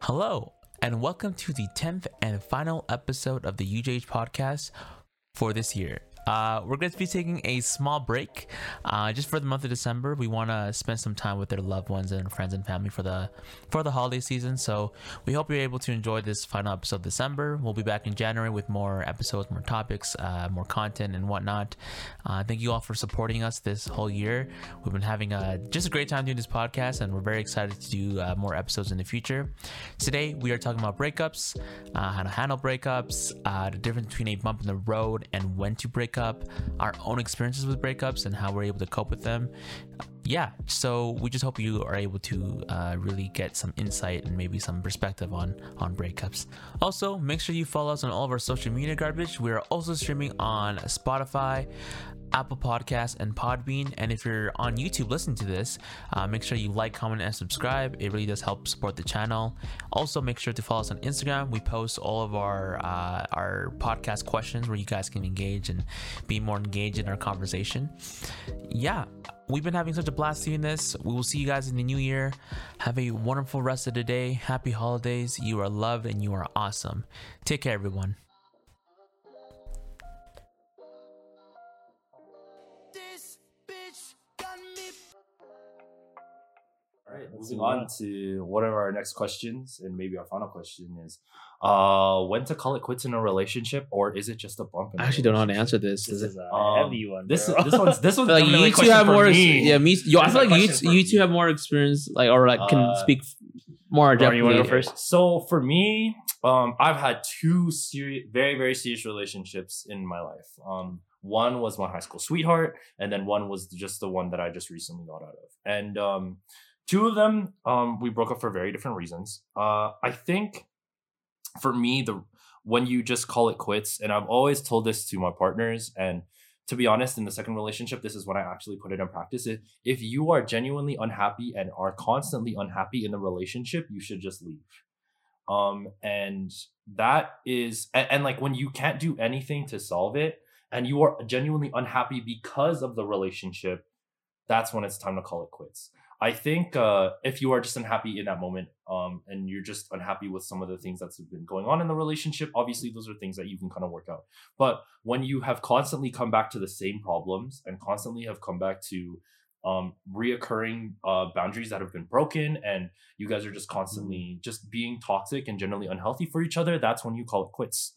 Hello, and welcome to the 10th and final episode of the UJH podcast for this year. Uh, we're going to be taking a small break uh, just for the month of December. We want to spend some time with their loved ones and friends and family for the for the holiday season. So we hope you're able to enjoy this final episode of December. We'll be back in January with more episodes, more topics, uh, more content, and whatnot. Uh, thank you all for supporting us this whole year. We've been having a, just a great time doing this podcast, and we're very excited to do uh, more episodes in the future. Today we are talking about breakups, uh, how to handle breakups, the difference between a bump in the road and when to break up, our own experiences with breakups, and how we're able to cope with them. Yeah, so we just hope you are able to uh, really get some insight and maybe some perspective on on breakups. Also, make sure you follow us on all of our social media garbage. We are also streaming on Spotify, Apple Podcasts, and Podbean. And if you're on YouTube listening to this, uh, make sure you like, comment, and subscribe. It really does help support the channel. Also, make sure to follow us on Instagram. We post all of our uh, our podcast questions where you guys can engage and be more engaged in our conversation. Yeah, we've been having such a blast doing this. We will see you guys in the new year. Have a wonderful rest of the day. Happy holidays. You are loved and you are awesome. Take care, everyone. Moving on to one of our next questions, and maybe our final question is: uh, when to call it quits in a relationship, or is it just a bump? In I a actually don't know how to answer this. This is a Um, heavy one. This bro. this one's this one's like you two have more. me. Yeah, me. Yo, I feel like you, question two- for you two have more experience, like or like can Uh, speak more Bro, you wanna go first? So for me, um, I've had two serious, very very serious relationships in my life. Um, one was my high school sweetheart, and then one was just the one that I just recently got out of. And um, two of them, um, we broke up for very different reasons. Uh, I think for me, the when you just call it quits, and I've always told this to my partners, and to be honest, in the second relationship, this is when I actually put it in practice. If, if you are genuinely unhappy and are constantly unhappy in the relationship, you should just leave. Um, and that is, and, and like when you can't do anything to solve it, and you are genuinely unhappy because of the relationship, that's when it's time to call it quits. I think uh, if you are just unhappy in that moment, um, and you're just unhappy with some of the things that's been going on in the relationship, obviously those are things that you can kind of work out. But when you have constantly come back to the same problems and constantly have come back to um, reoccurring uh, boundaries that have been broken, and you guys are just constantly just being toxic and generally unhealthy for each other, that's when you call it quits.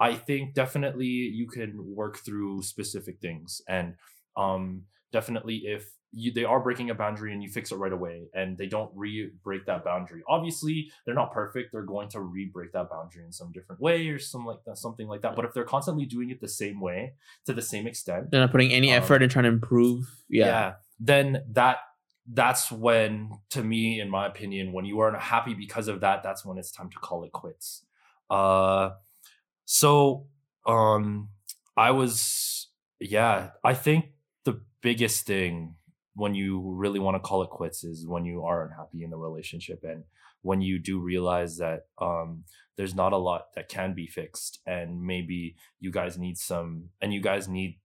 I think definitely you can work through specific things, and um, definitely if you they are breaking a boundary and you fix it right away and they don't re-break that boundary obviously they're not perfect they're going to re-break that boundary in some different way or some like that something like that but if they're constantly doing it the same way to the same extent They're not putting any Um, effort in trying to improve. Yeah. then that that's when to me in my opinion when you are unhappy because of that that's when it's time to call it quits uh so um i was yeah i think the biggest thing when you really want to call it quits is when you are unhappy in the relationship and when you do realize that um there's not a lot that can be fixed and maybe you guys need some and you guys need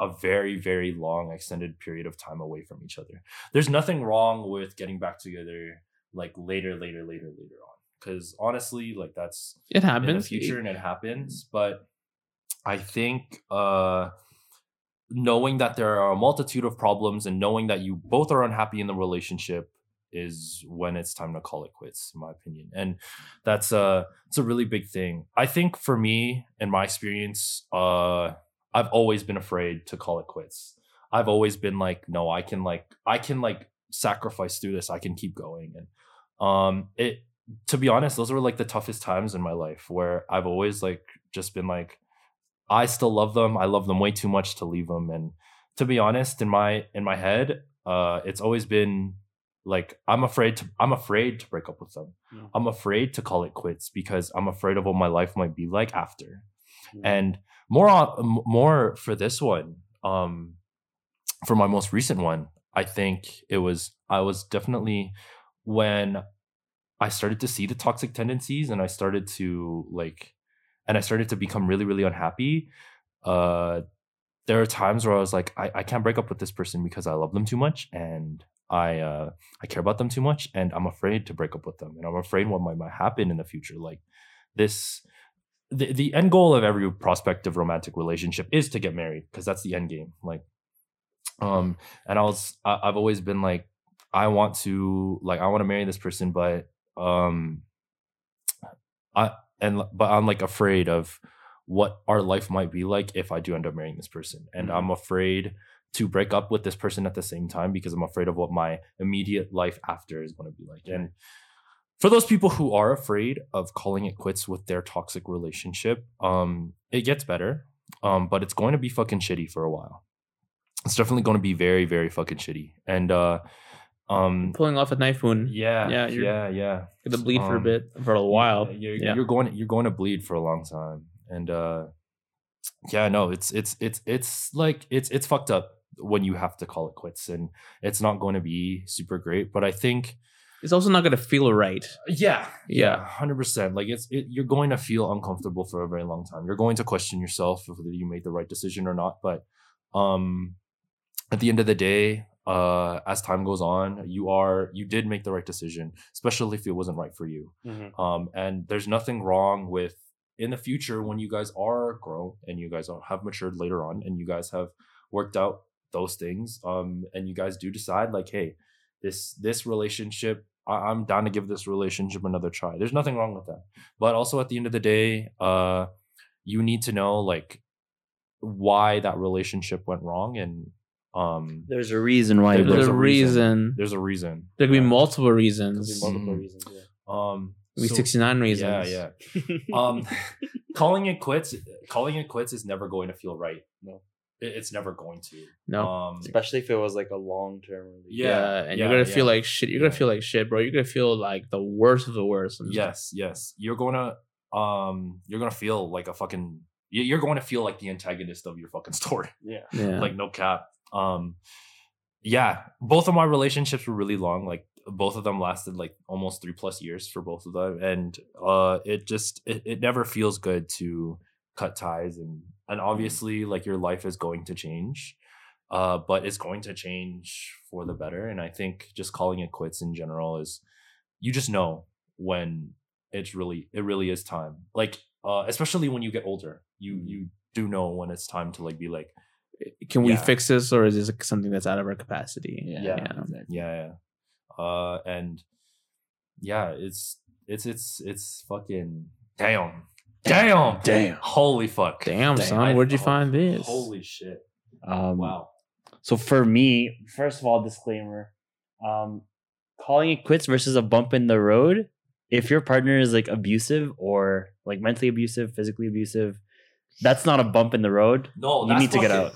a very very long extended period of time away from each other. There's nothing wrong with getting back together like later later later later on because honestly like that's It happens in the future and it happens but i think uh knowing that there are a multitude of problems and knowing that you both are unhappy in the relationship is when it's time to call it quits in my opinion. And that's a it's a really big thing. I think for me in my experience uh i've always been afraid to call it quits. I've always been like no i can like i can like sacrifice through this. I can keep going. And um it to be honest those were like the toughest times in my life where i've always like just been like i still love them i love them way too much to leave them and to be honest in my in my head uh it's always been like i'm afraid to i'm afraid to break up with them Mm. i'm afraid to call it quits because i'm afraid of what my life might be like after Mm. and more on more for this one um for my most recent one i think it was i was definitely when i started to see the toxic tendencies and i started to like and i started to become really really unhappy uh there are times where i was like i, I can't break up with this person because i love them too much and I uh, I care about them too much, and I'm afraid to break up with them, and I'm afraid what might, might happen in the future. Like this, the the end goal of every prospective romantic relationship is to get married because that's the end game. Like, um, and I was I, I've always been like I want to like I want to marry this person, but um, I and but I'm like afraid of what our life might be like if I do end up marrying this person, and Mhm. I'm afraid to break up with this person at the same time because I'm afraid of what my immediate life after is going to be like. And for those people who are afraid of calling it quits with their toxic relationship, um, it gets better, um, but it's going to be fucking shitty for a while. It's definitely going to be very, very fucking shitty. And uh, um, Pulling off a knife wound. yeah, Yeah, yeah, you're- yeah. Gonna bleed for a Um, bit for a while. You're, Yeah. you're going you're going to bleed for a long time, and uh, yeah, no, it's it's it's it's like it's it's fucked up when you have to call it quits, and it's not going to be super great. But I think It's also not gonna feel right. yeah, Yeah. hundred percent. Like it's it, you're going to feel uncomfortable for a very long time. You're going to question yourself if whether you made the right decision or not. But um, at the end of the day, uh, as time goes on, you are you did make the right decision, especially if it wasn't right for you. Um, and there's nothing wrong with in the future when you guys are grown and you guys are, have matured later on and you guys have worked out those things. Um, and you guys do decide like, hey, this this relationship, I, I'm down to give this relationship another try. There's nothing wrong with that. But also at the end of the day, uh, you need to know like why that relationship went wrong and um There's a reason why. There- it There's, was- a reason. there's a reason. There could be multiple Could be reasons. multiple Mhm. reasons. Yeah. Um Maybe so- 69 reasons. Yeah, yeah. um calling it quits calling it quits is never going to feel right No. It- it's never going to No. um Especially if it was like a long term. Yeah, Yeah, and yeah, you're gonna feel like shit. You're gonna feel like shit, bro. You're gonna feel like the worst of the worst. sometimes. yes yes you're gonna um you're gonna feel like a fucking you- you're going to feel like the antagonist of your fucking story Yeah. Yeah. like no cap um yeah both of my relationships were really long like both of them lasted like almost three plus years for both of them and uh it just it, it never feels good to cut ties and and obviously like your life is going to change uh but it's going to change for the better and i think just calling it quits in general is you just know when it's really it really is time like uh especially when you get older you you do know when it's time to like be like Can we Yeah. fix this, or is this something that's out of our capacity? Yeah. Yeah. Exactly. yeah yeah uh and yeah it's it's it's it's fucking damn damn Damn. holy fuck Damn, son, I- where'd you oh, find this? holy shit Um, wow So for me, first of all, disclaimer: um, calling it quits versus a bump in the road. If your partner is like abusive or like mentally abusive, physically abusive, that's not a bump in the road. no you that's need to get out.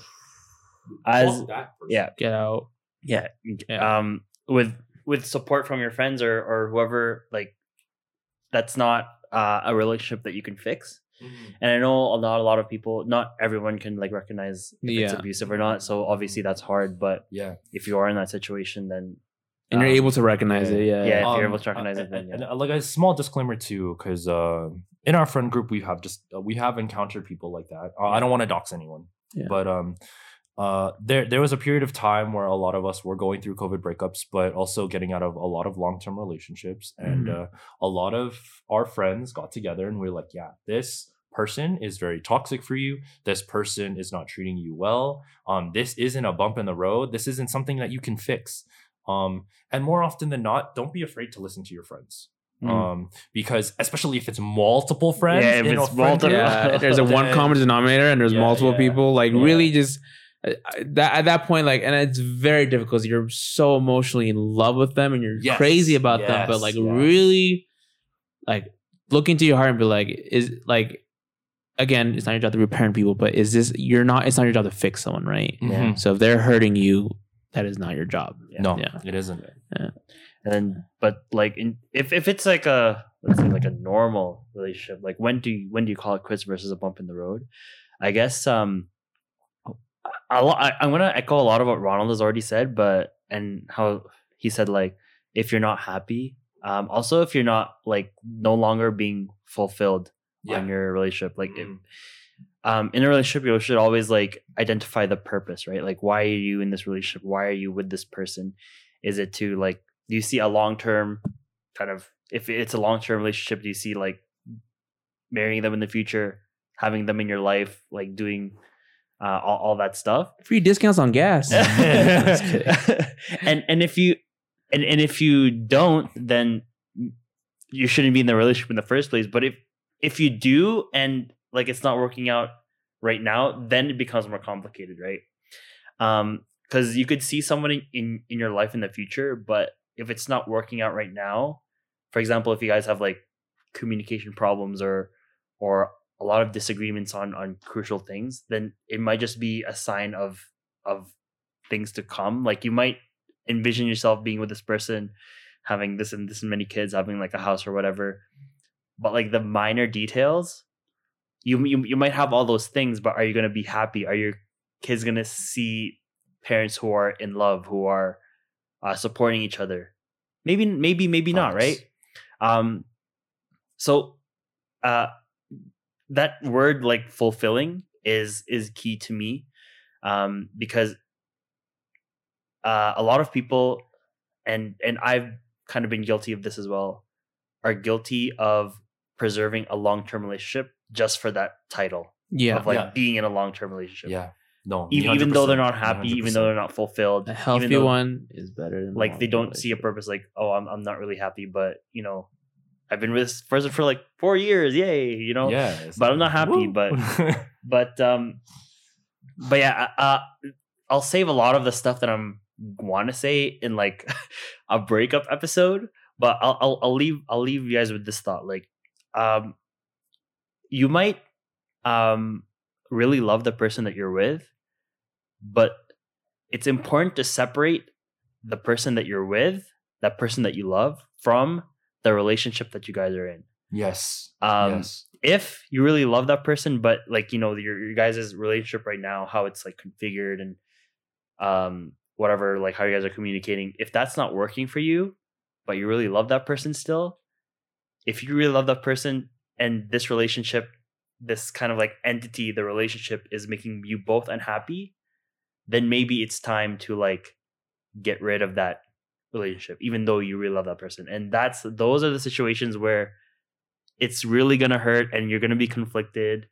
As that yeah, Get out. yeah, Yeah. um, with with support from your friends or or whoever, like that's not uh, a relationship that you can fix. Mhm. And I know not a lot of people, not everyone can like recognize if it's abusive or not. So obviously that's hard. But yeah if you are in that situation, then And you're um, able to recognize yeah. it. Yeah. Yeah. if you're Um, able to recognize uh, it, then and, yeah. uh, like a small disclaimer too because uh in our friend group we have just uh, we have encountered people like that uh, i don't want to dox anyone Yeah. but um uh there there was a period of time where a lot of us were going through covid breakups but also getting out of a lot of long-term relationships and Mhm. uh, a lot of our friends got together and we are like yeah this person is very toxic for you this person is not treating you well um this isn't a bump in the road this isn't something that you can fix um and more often than not don't be afraid to listen to your friends Mm. um because especially if it's multiple friends Yeah, if it's multiple- yeah, there's a one common denominator and there's Yeah, multiple yeah, people. Like really, just uh, that at that point, like, and it's very difficult. You're so emotionally in love with them and you're Yes, crazy about them, but like yes. really, like look into your heart and be like, is like, again, it's not your job to reparent people, but is this you're not? It's not your job to fix someone, right? Mhm. So if they're hurting you, that is not your job. no Yeah. it isn't and then but like in if if it's like a let's say like a normal relationship, like when do you when do you call it quits versus a bump in the road? I guess um a I, I'm gonna echo a lot of what Ronald has already said, but and how he said like if you're not happy, um, also if you're not like no longer being fulfilled yeah on your relationship, like if, Mhm. Um in a relationship you should always like identify the purpose right like why are you in this relationship why are you with this person Is it to like do you see a long term kind of if it's a long term relationship, do you see like marrying them in the future, having them in your life, like doing uh, all, all that stuff? Free discounts on gas. And and if you and, and if you don't, then you shouldn't be in the relationship in the first place. But if if you do and like it's not working out right now, then it becomes more complicated, right? Um, because you could see someone in, in in your life in the future, but if it's not working out right now, for example, if you guys have like communication problems or or a lot of disagreements on on crucial things, then it might just be a sign of of things to come. Like you might envision yourself being with this person, having this and this and many kids, having like a house or whatever. But like the minor details, you you, you might have all those things, but are you gonna be happy? Are your kids gonna see parents who are in love, who are uh, supporting each other? Maybe, maybe, maybe not, right? Um, so uh, that word like fulfilling is is key to me um, because uh, a lot of people and and I've kind of been guilty of this as well are guilty of preserving a long-term relationship just for that title yeah. of like Yeah. being in a long-term relationship Yeah. No. even, even though they're 100%, not happy even though they're not fulfilled A healthy even though, one is better than like they don't see a purpose like oh I'm, I'm not really happy but you know i've been with this person for like four years yay you know Yeah. it's but I'm not happy, woo. but- but um but yeah uh i'll save a lot of the stuff that i'm want to say in like a breakup episode but I'll, I'll i'll leave i'll leave you guys with this thought like um you might um really love the person that you're with but it's important to separate the person that you're with that person that you love from the relationship that you guys are in yes. um yes. if you really love that person, but like you know your your guys' relationship right now, how it's like configured and um whatever, like how you guys are communicating, if that's not working for you, but you really love that person still, if you really love that person and this relationship, this kind of like entity, the relationship is making you both unhappy, then maybe it's time to like get rid of that relationship, even though you really love that person. And that's those are the situations where it's really gonna hurt and you're gonna be conflicted.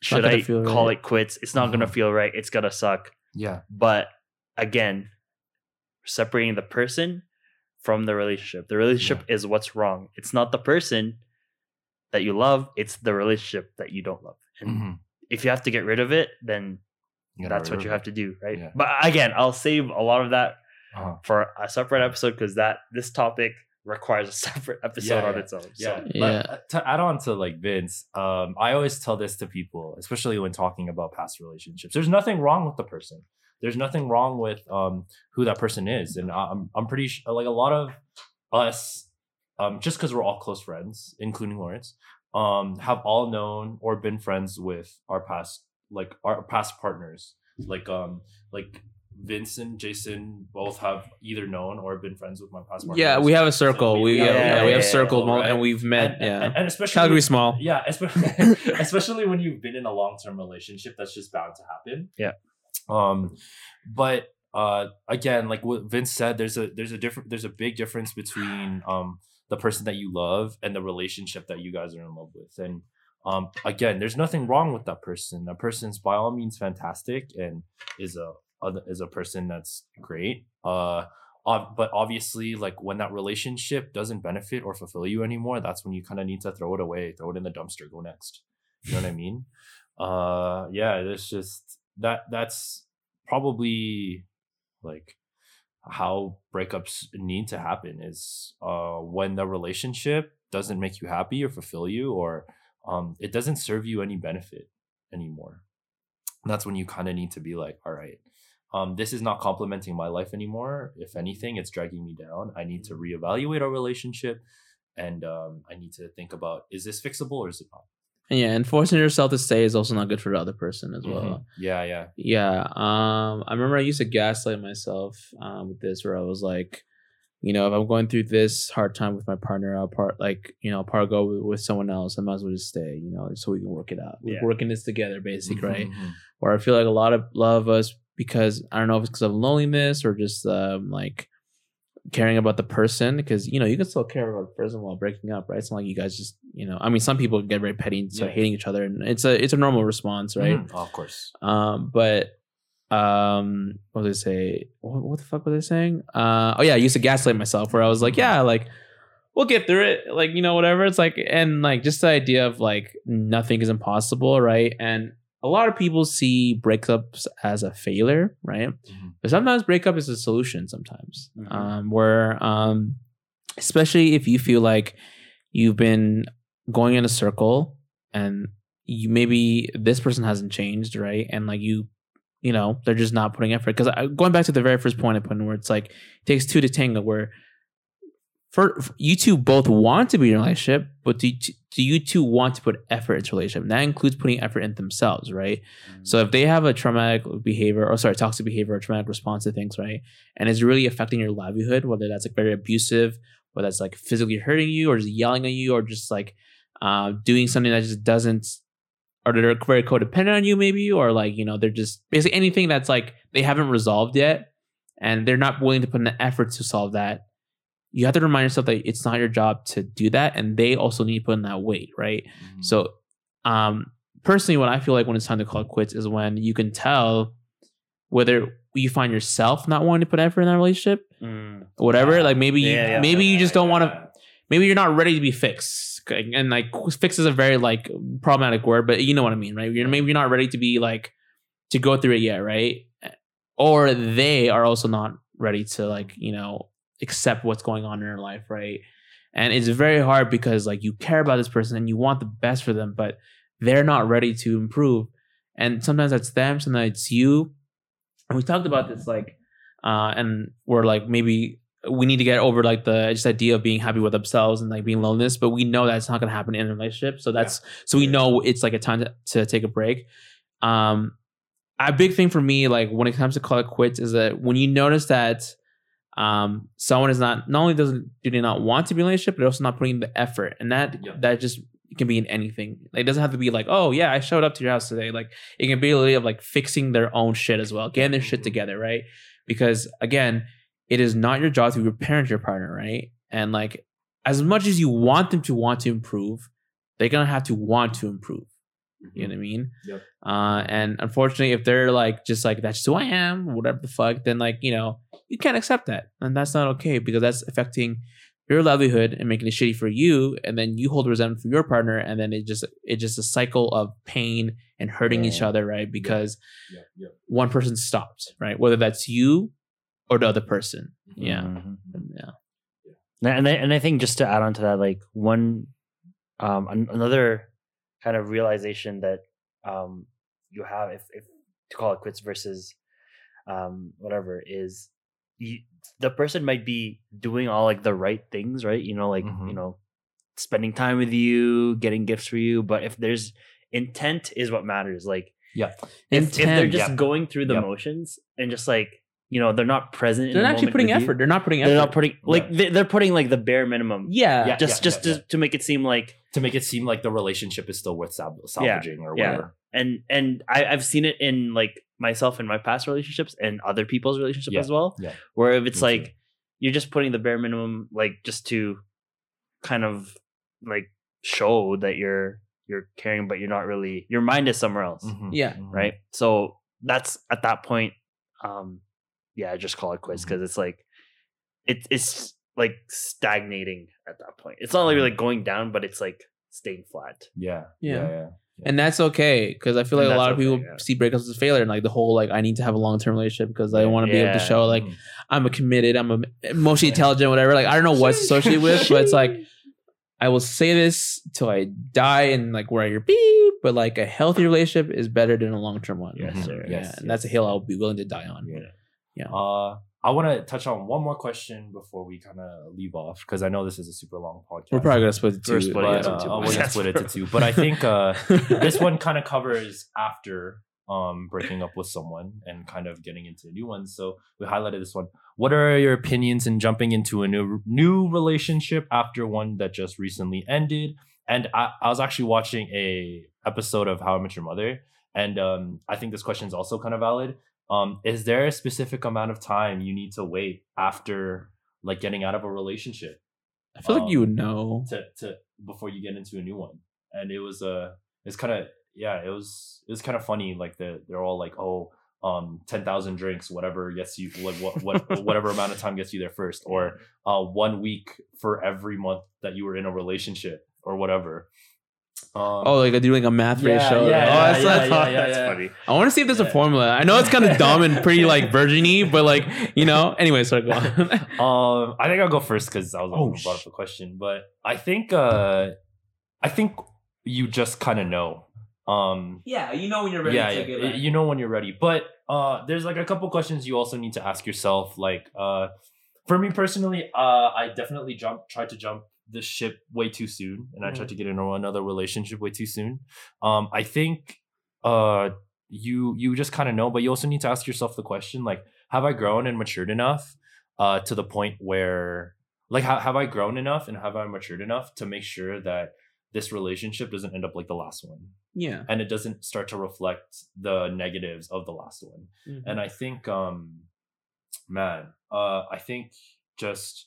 Should I call right. it quits? It's not gonna Mhm. feel right. It's gonna suck. Yeah. But again, separating the person from the relationship. The relationship is what's wrong. It's not the person that you love, it's the relationship that you don't love. And Mhm. if you have to get rid of it, then that's what you have to do, right? Yeah. But again, I'll save a lot of that Uh-huh. for a separate episode because that this topic requires a separate episode Yeah, on yeah. its own. Yeah. So Yeah. But uh, to add on to like Vince, um, I always tell this to people, especially when talking about past relationships. There's nothing wrong with the person. There's nothing wrong with um who that person is, and I'm I'm pretty sure like a lot of us, um, just because we're all close friends, including Lawrence, um, have all known or been friends with our past like our past partners, like um like. Vince and Jason both have either known or been friends with my past partners. Yeah, we have a circle. So we yeah, yeah, yeah, yeah, we have yeah, circled right. and we've met. and, yeah, and, and especially Calgary's small. yeah, especially especially when you've been in a long term relationship, that's just bound to happen. Yeah. Um, but uh, again, like what Vince said, there's a there's a different there's a big difference between um the person that you love and the relationship that you guys are in love with, and um again, there's nothing wrong with that person. That person's by all means fantastic and is a is a person that's great. Uh. but obviously, like when that relationship doesn't benefit or fulfill you anymore, that's when you kind of need to throw it away, throw it in the dumpster, go next. You know what I mean? Uh, yeah, it's just that that's probably like how breakups need to happen is uh when the relationship doesn't make you happy or fulfill you or um it doesn't serve you any benefit anymore. And that's when you kind of need to be like, all right, um, this is not complementing my life anymore. If anything, it's dragging me down. I need to reevaluate our relationship and um, I need to think about is this fixable or is it not? And yeah, and forcing yourself to stay is also not good for the other person as well. Mhm. Yeah, yeah. Yeah. Um, I remember I used to gaslight myself um, with this, where I was like, you know, if I'm going through this hard time with my partner, I'll part like, you know, part go with, with someone else. I might as well just stay, you know, so we can work it out. We're working this together, basically, right? Mhm. Where I feel like a lot of lot of us, because I don't know if it's because of loneliness or just um, like caring about the person because you know you can still care about the person while breaking up, right? It's not like you guys just you know. I mean, some people get very petty and start Yeah. hating each other, and it's a it's a normal response, right? Mhm. of course. Um, but um, what did I say? What, what the fuck was I saying? Uh, oh yeah, I used to gaslight myself where I was like, yeah, like we'll get through it, like you know, whatever. It's like, and like just the idea of like nothing is impossible, right? And a lot of people see breakups as a failure, right? Mhm. But sometimes breakup is a solution. Sometimes, Mhm. um, where um, especially if you feel like you've been going in a circle and you maybe this person hasn't changed, right? And like you, you know, they're just not putting effort. Because going back to the very first point I put in, where it's like it takes two to tango, where for, for- you two both want to be in a relationship, but do you, do you two want to put effort into a relationship? And that includes putting effort in themselves, right? So if they have a traumatic behavior, or sorry, toxic behavior or traumatic response to things, right, and it's really affecting your livelihood, whether that's like very abusive, whether that's like physically hurting you, or just yelling at you, or just like uh, doing something that just doesn't, or they're very codependent on you, maybe, or like you know they're just basically anything that's like they haven't resolved yet, and they're not willing to put in the effort to solve that. You have to remind yourself that it's not your job to do that, and they also need to put in that weight, right? Mhm. So, um, personally, what I feel like when it's time to call it quits is when you can tell whether you find yourself not wanting to put effort in that relationship, Mm. whatever. Like maybe you, Yeah, yeah. maybe you just don't want to. Maybe you're not ready to be fixed, and like fix is a very like problematic word, but you know what I mean, right? You're maybe you're not ready to be like to go through it yet, right? Or they are also not ready to like you know accept what's going on in their life, right? And it's very hard because like you care about this person and you want the best for them, but they're not ready to improve. And sometimes that's them, sometimes it's you. And we talked about this like, uh, and we're like maybe we need to get over like the just idea of being happy with themselves and like being loneliness, but we know that's not going to happen in a relationship. So that's so we know it's like a time to, to take a break. Um, a big thing for me, like when it comes to call it quits, is that when you notice that um someone is not not only doesn't do they not want to be in a relationship, but they're also not putting the effort, and that Yeah. that just can be in anything. Like, it doesn't have to be like, oh yeah, I showed up to your house today. Like it can be a little of like fixing their own shit as well, getting their shit together, right? Because again, it is not your job to parent your partner, right? And like as much as you want them to want to improve, they're gonna have to want to improve. You know what I mean? Yep. Uh, and unfortunately, if they're like just like that's who I am, whatever the fuck, then like you know you can't accept that, and that's not okay because that's affecting your livelihood and making it shitty for you, and then you hold resentment for your partner, and then it just it's just a cycle of pain and hurting each other, right? Because Yeah, yeah. one person stopped, right? Whether that's you or the other person. Yeah, Mhm. yeah. And I, and I think just to add on to that, like one, um, another kind of realization that um, you have, if, if to call it quits versus um, whatever, is you, the person might be doing all like the right things, right? You know, like you Mhm. know, spending time with you, getting gifts for you. But if there's intent, is what matters. Like Yeah. if, if they're just Yep. going through the Yep. motions and just like you know, they're not present. They're the not actually putting with you, effort. They're not putting effort. they're not putting like they- they're putting like the bare minimum. yeah, Yeah. just just yeah. to, to make it seem like To make it seem like the relationship is still worth sal- salvaging or yeah. whatever. and and I, I've seen it in like myself in my past relationships and other people's relationships Yeah, as well. yeah. Where if it's Me too. like you're just putting the bare minimum, like just to kind of like show that you're you're caring, but you're not really. Your mind is somewhere else, Mhm, Yeah. mhm. right? So that's at that point. Um, yeah, I just call it quits because it's like it, it's like stagnating at that point. It's not like really going down, but it's like staying flat. Yeah. Yeah. Yeah. Yeah. and that's okay because I feel like And a lot that's of people yeah. see breakups as a failure and like the whole like I need to have a long term relationship because I want to be able to show like Mhm. I'm a committed, I'm a emotionally intelligent, whatever. Like I don't know what's associated with, but it's like I will say this till I die and like where you're beep, but like a healthy relationship is better than a long term one. Yes, Mhm. sir. Yeah, Yes, and that's a hill I'll be willing to die on. Yeah. Uh, I want to touch on one more question before we kind of leave off because I know this is a super long podcast. We're probably gonna split it We're two. splitting it but, into uh, two we're gonna split it to two. But I think uh, this one kind of covers after um breaking up with someone and kind of getting into a new one. So we highlighted this one. What are your opinions in jumping into a new new relationship after one that just recently ended? And I, I was actually watching a episode of How I Met Your Mother, and um, I think this question is also kind of valid. Um, is there a specific amount of time you need to wait after like getting out of a relationship I feel like you Um, would know. to to before you get into a new one. And it was uh it's kind of yeah, it was it was kind of funny. Like the they're all like, oh, um, ten thousand drinks, whatever gets you like what what whatever amount of time gets you there first, or uh, one week for every month that you were in a relationship or whatever. Um, Oh, like I do like a math Yeah, ratio. yeah, oh, yeah, that's, yeah, that's, yeah, yeah, That's yeah. funny. I want to see if there's a formula. I know it's kind of dumb and pretty like virginy, but like you know. Anyway, sorry, go on. Um, I think I'll go first because I was the one Oh, who brought up the question. But I think, uh, I think you just kind of know. Um, yeah, you know when you're ready. yeah, yeah, you know when you're ready. But uh, there's like a couple questions you also need to ask yourself. Like, uh, for me personally, uh, I definitely jump tried to jump the ship way too soon, and I tried to get into another relationship way too soon. Um, I think, uh, you you just kind of know, but you also need to ask yourself the question like, have I grown and matured enough, uh, to the point where like ha- have I grown enough and have I matured enough to make sure that this relationship doesn't end up like the last one yeah. and it doesn't start to reflect the negatives of the last one Mm-hmm. and i think um man uh i think just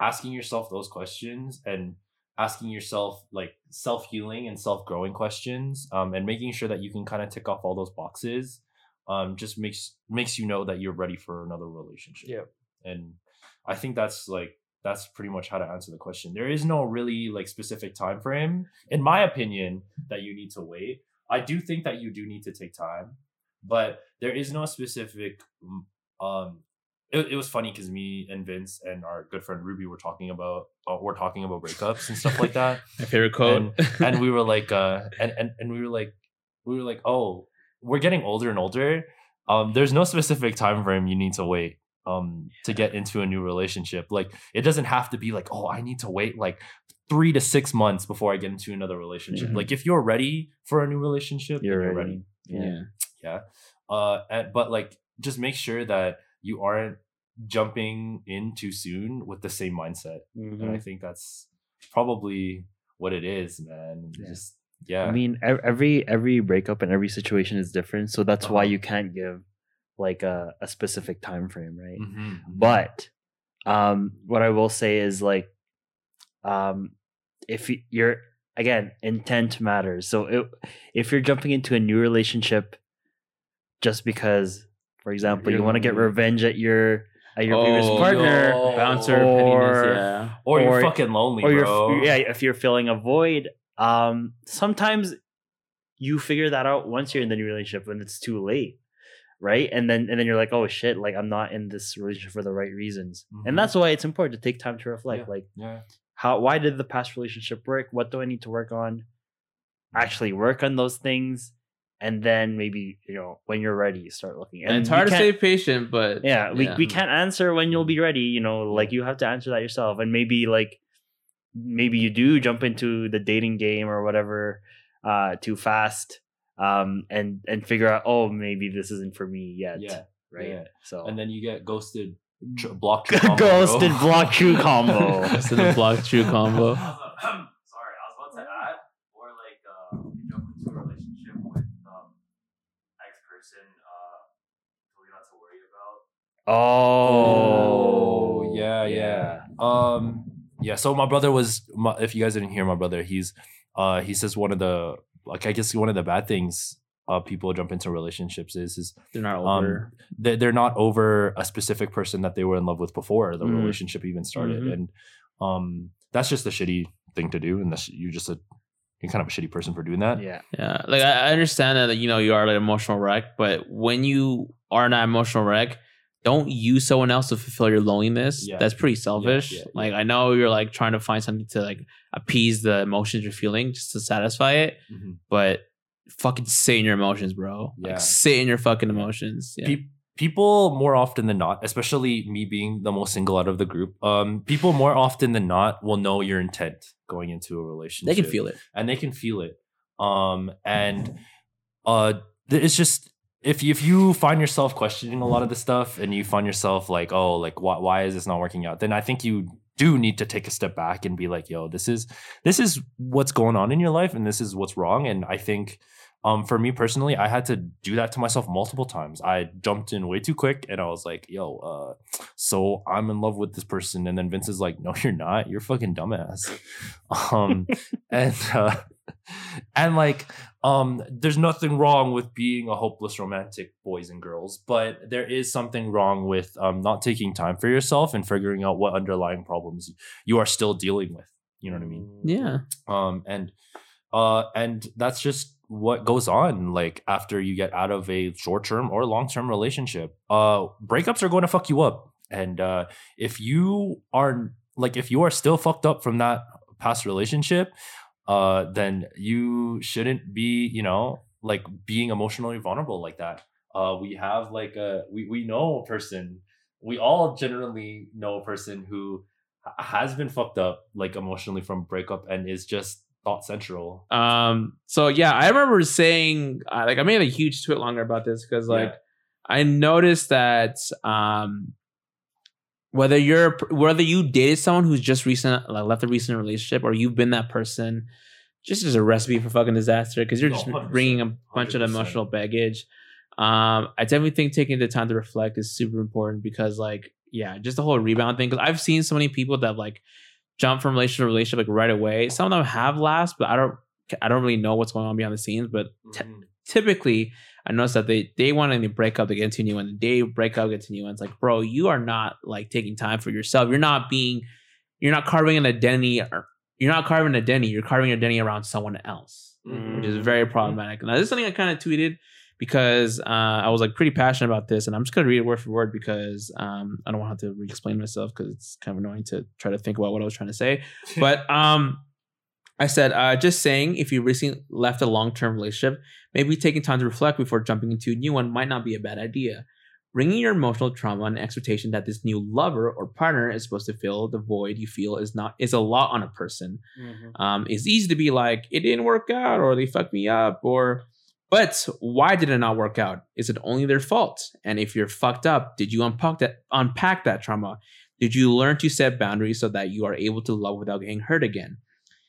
asking yourself those questions and asking yourself like self-healing and self-growing questions um and making sure that you can kind of tick off all those boxes um just makes makes you know that you're ready for another relationship. Yep. and i think that's like that's pretty much how to answer the question. There is no really like specific time frame in my opinion that you need to wait. I do think that you do need to take time but there is no specific um it, it was funny because me and vince and our good friend ruby were talking about uh, we're talking about breakups and stuff like that My favorite quote. and we were like uh and, and and we were like we were like oh we're getting older and older um there's no specific time frame you need to wait um to get into a new relationship like it doesn't have to be like oh i need to wait like three to six months before i get into another relationship Mhm. like if you're ready for a new relationship You're you're ready. ready Yeah. yeah uh and, but like just make sure that you aren't jumping in too soon with the same mindset and Mhm. i think that's probably what it is man Yeah. just yeah I mean, every every breakup and every situation is different, so that's why Uh-huh. you can't give like a, a specific time frame, right? Mhm, mhm. But um, what I will say is like, um, if you're again intent matters. So it, if you're jumping into a new relationship just because, for example, you want to get revenge at your at your previous Oh, partner, yo. bouncer or- pettiness, yeah. or you're fucking lonely or bro you're yeah, if you're filling a void, um, sometimes you figure that out once you're in the new relationship when it's too late, right? And then and then you're like, oh shit, like I'm not in this relationship for the right reasons, Mhm. and that's why it's important to take time to reflect, Yeah. like yeah how why did the past relationship work? What do I need to work on? Actually, work on those things, and then maybe you know when you're ready, you start looking. And it's hard to stay patient, but yeah, we, we can't answer when you'll be ready. You know, like you have to answer that yourself. And maybe like maybe you do jump into the dating game or whatever uh too fast um and and figure out oh maybe this isn't for me yet yeah right yeah. so and then you get ghosted tr- block true combo, ghosted block true combo It's in the block true combo. Sorry, I was about to add, or like uh, you jump into a relationship with um, ex person, uh, told you not to worry about. oh yeah, yeah. Um, yeah. So my brother was, my, if you guys didn't hear my brother, he's, uh, he says one of the, like, I guess one of the bad things, uh, people jump into relationships is, is They're not Um, over. they they're not over a specific person that they were in love with before the Mhm. relationship even started, Mhm. and um, that's just a shitty thing to do, and that's you're just a you're kind of a shitty person for doing that. yeah Yeah, like I I understand that you know you are like an emotional wreck, but when you are not emotional wreck, don't use someone else to fulfill your loneliness. Yeah. That's pretty selfish. yeah, Like I know you're like trying to find something to like appease the emotions you're feeling just to satisfy it, Mhm. but fucking sit in your emotions, bro. Yeah. Like sit in your fucking emotions. Yeah. Pe- people more often than not, especially me being the most single out of the group, um, people more often than not will know your intent going into a relationship. they can feel it. and they can feel it. Um, and uh, it's just if you, if you find yourself questioning a lot of the stuff, and you find yourself like, oh, like why why is this not working out? Then I think you do need to take a step back and be like, yo, this is this is what's going on in your life, and this is what's wrong. And I think um, for me personally, I had to do that to myself multiple times. I jumped in way too quick, and I was like, "Yo, uh, so I'm in love with this person," and then Vince is like, "No, you're not. You're fucking dumbass." um, and uh, and like, um, there's nothing wrong with being a hopeless romantic, boys and girls, but there is something wrong with um not taking time for yourself and figuring out what underlying problems you are still dealing with. You know what I mean? Yeah. um and uh and that's just what goes on like after you get out of a short-term or long-term relationship uh breakups are going to fuck you up and uh if you are like if you are still fucked up from that past relationship uh then you shouldn't be you know like being emotionally vulnerable like that. Uh we have like a we, we know a person. We all generally know a person who has been fucked up like emotionally from breakup and is just thought central. Um. So yeah, I remember saying uh, like I made a huge tweet longer about this because like I noticed that um whether you're whether you dated someone who's just recent like left a recent relationship or you've been that person, just as a recipe for fucking disaster because you're just 100%, bringing a bunch of 100%. emotional baggage. Um, I definitely think taking the time to reflect is super important because like yeah, just the whole rebound thing. Because I've seen so many people that like jump from relationship to relationship like right away. Some of them have last, but I don't I don't really know what's going on behind the scenes. But Te- Mhm. typically I noticed that they they want to break up to get into new one. They break up, get to new one. It's like, bro, you are not like taking time for yourself. You're not being, you're not carving an identity. Or, you're not carving an identity. You're carving an identity around someone else, Mhm. which is very problematic. Now, this is something I kind of tweeted because uh, I was like pretty passionate about this, and I'm just gonna read it word for word because um, I don't want to have to re-explain myself because it's kind of annoying to try to think about what I was trying to say. But um, I said, uh, just saying, if you recently left a long term relationship, maybe taking time to reflect before jumping into a new one might not be a bad idea. Bringing your emotional trauma and expectation that this new lover or partner is supposed to fill the void you feel is not is a lot on a person. Um, it's easy to be like, it didn't work out, or they fucked me up, or but why did it not work out? Is it only their fault? And if you're fucked up, did you unpack that unpack that trauma? Did you learn to set boundaries so that you are able to love without getting hurt again?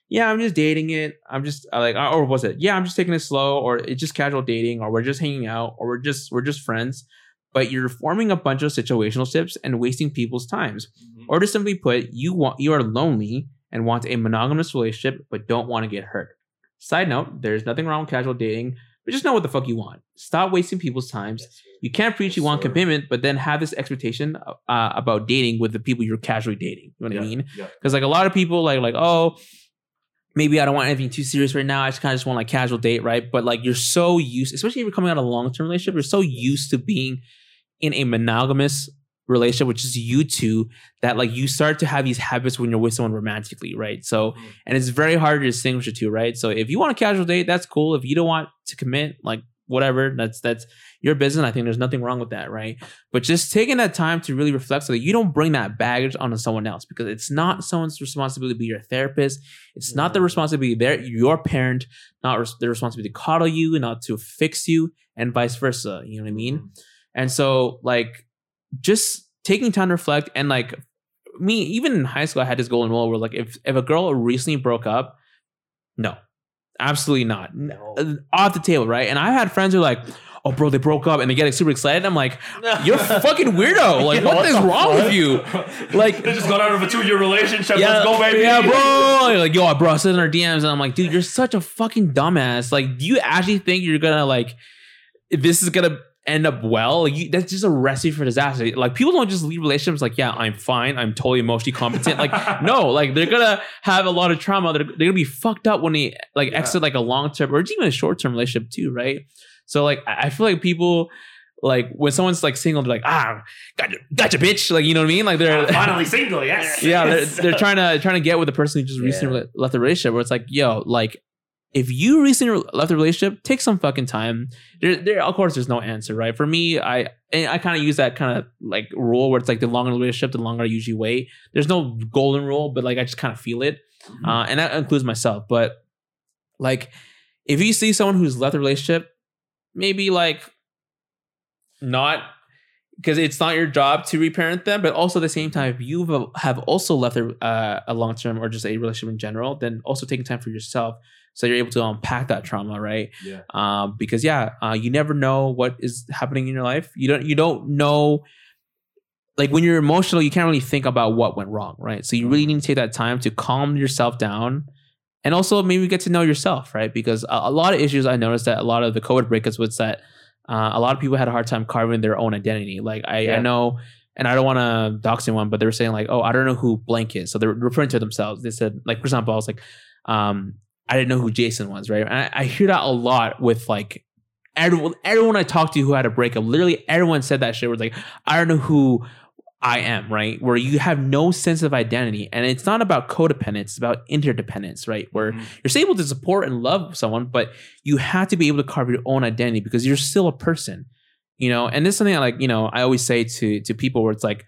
Yeah, I'm just dating it. I'm just uh, like, or was it? Yeah, I'm just taking it slow, or it's just casual dating, or we're just hanging out, or we're just we're just friends. But you're forming a bunch of situationships and wasting people's times. Mhm. Or to simply put, you want you are lonely and want a monogamous relationship but don't want to get hurt. Side note, there's nothing wrong with casual dating, but just know what the fuck you want. Stop wasting people's times. You can't preach you want Sir. commitment, but then have this expectation uh, about dating with the people you're casually dating. You know what I Yeah, mean? yeah. Because like a lot of people like like oh maybe I don't want anything too serious right now. I just kind of just want like casual date, right? But like you're so used, especially if you're coming out of a long term relationship, you're so used to being in a monogamous relationship, which is you two, that like you start to have these habits when you're with someone romantically, right? So, Mhm. and it's very hard to distinguish the two, right? So, if you want a casual date, that's cool. If you don't want to commit, like whatever, that's that's your business. I think there's nothing wrong with that, right? But just taking that time to really reflect so that you don't bring that baggage onto someone else because it's not someone's responsibility to be your therapist. It's not the mm. responsibility their your parent, not res- their responsibility to coddle you, not to fix you, and vice versa. You know what I mean? Mm-hmm. And so, like, just taking time to reflect and like me, even in high school, I had this golden rule where like if if a girl recently broke up, no, absolutely not, No. Uh, off the table, right? And I had friends who are like, oh, bro, they broke up, and they get like, super excited. I'm like, you're a fucking weirdo. Like, Yeah, what is wrong with you? Like, they just got out of a two-year relationship. yeah, Let's go, baby. Yeah, bro. You're like, yo, bro, I sent in our DMs, and I'm like, dude, you're such a fucking dumbass. Like, do you actually think you're gonna like this is gonna end up well? You, that's just a recipe for disaster. Like, people don't just leave relationships like, yeah, I'm fine, I'm totally emotionally competent. Like, no, like they're gonna have a lot of trauma. They're, they're gonna be fucked up when they like Yeah. exit like a long term or even a short term relationship too, right? So like, I feel like people. Like when someone's like single, they're like, ah, gotcha, gotcha, bitch. Like you know what I mean? Like they're Finally single, yes. yeah, they're, they're trying to trying to get with the person who just recently Yeah. left the relationship. Where it's like, yo, like if you recently left the relationship, take some fucking time. There, there, of course, there's no answer, right? For me, I and I kind of use that kind of like rule where it's like the longer the relationship, the longer I usually wait. There's no golden rule, but like I just kind of feel it, Mm-hmm. uh, and that includes myself. But like, if you see someone who's left the relationship, maybe like not because it's not your job to reparent them, but also at the same time, if you have- have also left a, uh, a long term or just a relationship in general, then also taking time for yourself so you're able to unpack that trauma, right? Yeah. Um, because yeah, uh, you never know what is happening in your life. You don't you don't know. Like when you're emotional, you can't really think about what went wrong, right? So you really need to take that time to calm yourself down, and also maybe get to know yourself, right? Because a, a lot of issues I noticed that a lot of the COVID breakups was that uh, a lot of people had a hard time carving their own identity. Like I, I know, and I don't want to dox anyone, but they were saying like, oh, I don't know who blank is. So they're referring to themselves. They said, like, for example, I was like, um, I didn't know who Jason was, right? And I, I hear that a lot with like everyone, everyone I talked to who had a breakup. Literally, everyone said that shit. Was like, I don't know who I am, right? Where you have no sense of identity, and it's not about codependence; it's about interdependence, right? Where Mhm. you're able to support and love someone, but you have to be able to carve your own identity because you're still a person, you know. And this is something I like, you know, I always say to to people where it's like,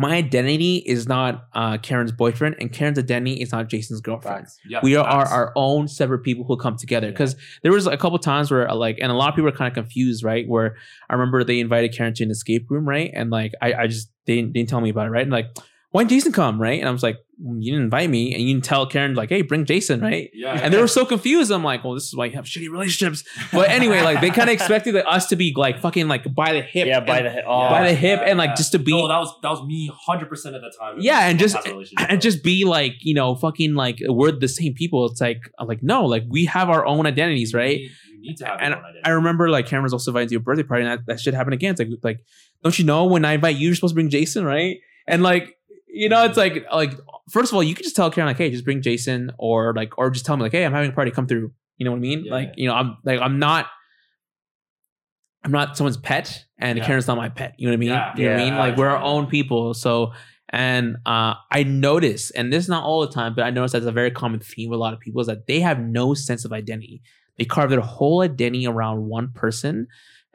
my identity is not uh, Karen's boyfriend, and Karen's identity is not Jason's girlfriend. Yeah, we are our, facts. our own separate people who come together Yeah. because there was a couple times where uh, like and a lot of people are kind of confused right where i remember they invited karen to an escape room right and like i, I just they didn't, they didn't tell me about it right and like why didn't jason come right and i was like well, you didn't invite me and you didn't tell karen like hey bring jason right Yeah. and they were so confused i'm like well this is why you have shitty relationships but anyway like they kind of expected like, us to be like fucking like by the hip Yeah, by the head. Oh, by the hip yeah, and like yeah. just to be no, that was that was me, hundred percent of the time. yeah and just and just be like you know fucking like we're the same people it's like I'm like no like we have our own identities You right need- You need to have and your own identity. i remember like cameron was also invited to a birthday party and that, that shit happened again it's like like don't you know when i invite you you're supposed to bring jason right and like you know it's like like first of all you could just tell karen like hey just bring jason or like or just tell me like hey i'm having a party come through you know what i mean Yeah, like yeah. you know i'm like i'm not i'm not someone's pet and Yeah. karen's not my pet you know what i mean Yeah. you know what i mean like we're our own people so and uh, I notice, and this is not all the time, but I notice that's a very common theme with a lot of people is that they have no sense of identity. They carve their whole identity around one person,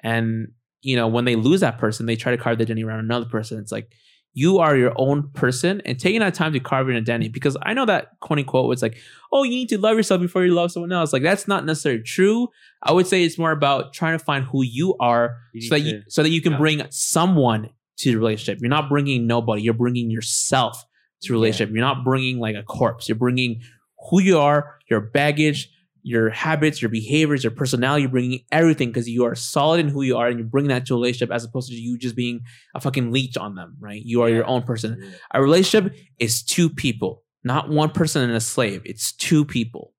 and you know when they lose that person, they try to carve their identity around another person. It's like you are your own person, and taking that time to carve your identity. Because I know that quote unquote was like, oh, you need to love yourself before you love someone else. Like that's not necessarily true. I would say it's more about trying to find who you are, You so that need you so that you can Yeah. bring someone to the relationship. You're not bringing nobody. You're bringing yourself to relationship. You're not bringing like a corpse. You're bringing who you are, your baggage, your habits, your behaviors, your personality. You're bringing everything because you are solid in who you are, and you're bringing that to a relationship as opposed to you just being a fucking leech on them. Right? You are your own person. Yeah. A relationship is two people, not one person and a slave. It's two people.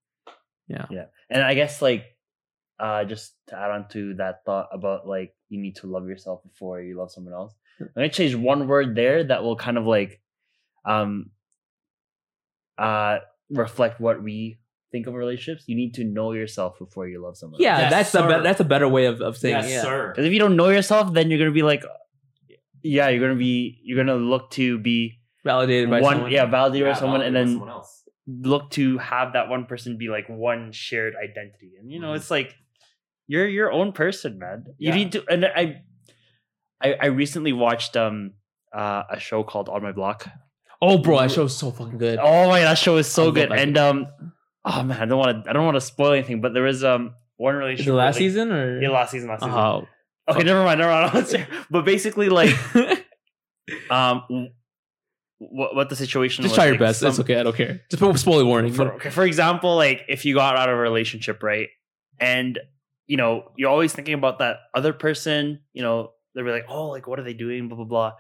Yeah. Yeah. and I guess like uh just to add on to that thought about like you need to love yourself before you love someone else. I'm gonna change one word there that will kind of like um uh reflect what we think of relationships. You need to know yourself before you love someone. Yeah, Yes, that's the sir. be- that's a better way of, of saying Yes, it. Yeah. sir. Because if you don't know yourself, then you're gonna be like, yeah, you're gonna be you're gonna look to be Validated by one, someone. yeah, validated Yeah, by someone, and then someone else. look to have that one person be like one shared identity and you know Mhm. it's like you're your own person man you Yeah. need to and I, I i recently watched um uh, a show called on my block Oh, bro, that show's so fucking good. oh my that show is so love good and um oh man i don't want to i don't want to spoil anything but there is um one relationship last like- season or? yeah last season last season Oh, okay never mind never mind but basically like um what, what the situation just was try your like, best. it's some- okay. I don't care. Just put a spoiler warning. for, okay, for example, like if you got out of a relationship, right? And you know, you're always thinking about that other person, you know, they're like, oh, like what are they doing? Blah blah blah.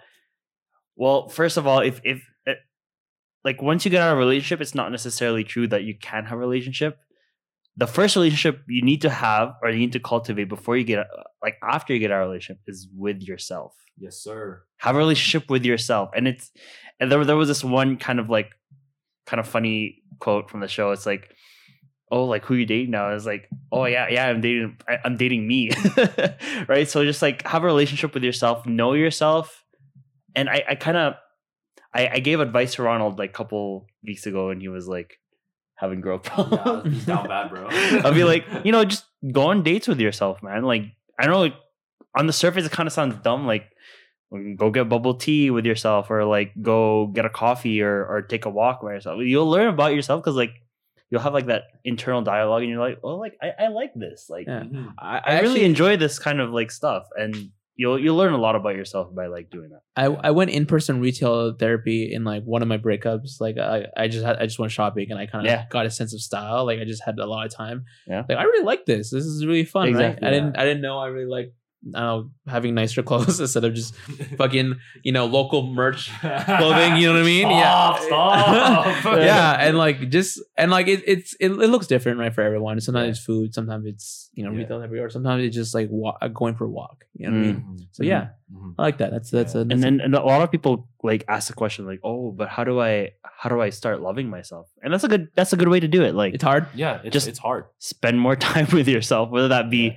Well, first of all, if if like once you get out of a relationship, it's not necessarily true that you can have a relationship. The first relationship you need to have or you need to cultivate before you get uh, like after you get out of a relationship is with yourself. Yes, sir. have a relationship with yourself. And it's and there, there was this one kind of like kind of funny quote from the show. It's like oh like who you dating now? It's like oh yeah yeah i'm dating I, i'm dating me. Right? So just like have a relationship with yourself know yourself. And i i kind of I, I gave advice to ronald like a couple weeks ago and he was like having growth Yeah, problems he's down bad, bro. I'll be like, you know, just go on dates with yourself, man. Like, I don't know on the surface it kind of sounds dumb, like go get bubble tea with yourself, or like go get a coffee, or or take a walk by yourself. You'll learn about yourself because like you'll have like that internal dialogue, and you're like, oh, like I, I like this, like Yeah. Mhm. I, I really enjoy this kind of like stuff, and you'll you'll learn a lot about yourself by like doing that. I, I went in person retail therapy in like one of my breakups. Like I, I just had I just went shopping and I kind of Yeah. got a sense of style. Like I just had a lot of time. Yeah. Like I really like this. This is really fun. Exactly, right? I didn't I didn't know I really like know having nicer clothes instead of just fucking you know local merch clothing. You know what I mean? Stop, yeah. stop. yeah, and like just and like it, it's it, it looks different, right, for everyone. Sometimes Yeah. it's food, sometimes it's you know Yeah. retail everywhere, sometimes it's just like wa- going for a walk. You know what I mean? Mhm. So yeah, Mhm. I like that. That's that's Yeah. a and that's a- then and a lot of people like ask the question like oh but how do i how do i start loving myself and that's a good that's a good way to do it like it's hard. Yeah, it's, Just- it's hard. spend more time with yourself whether that be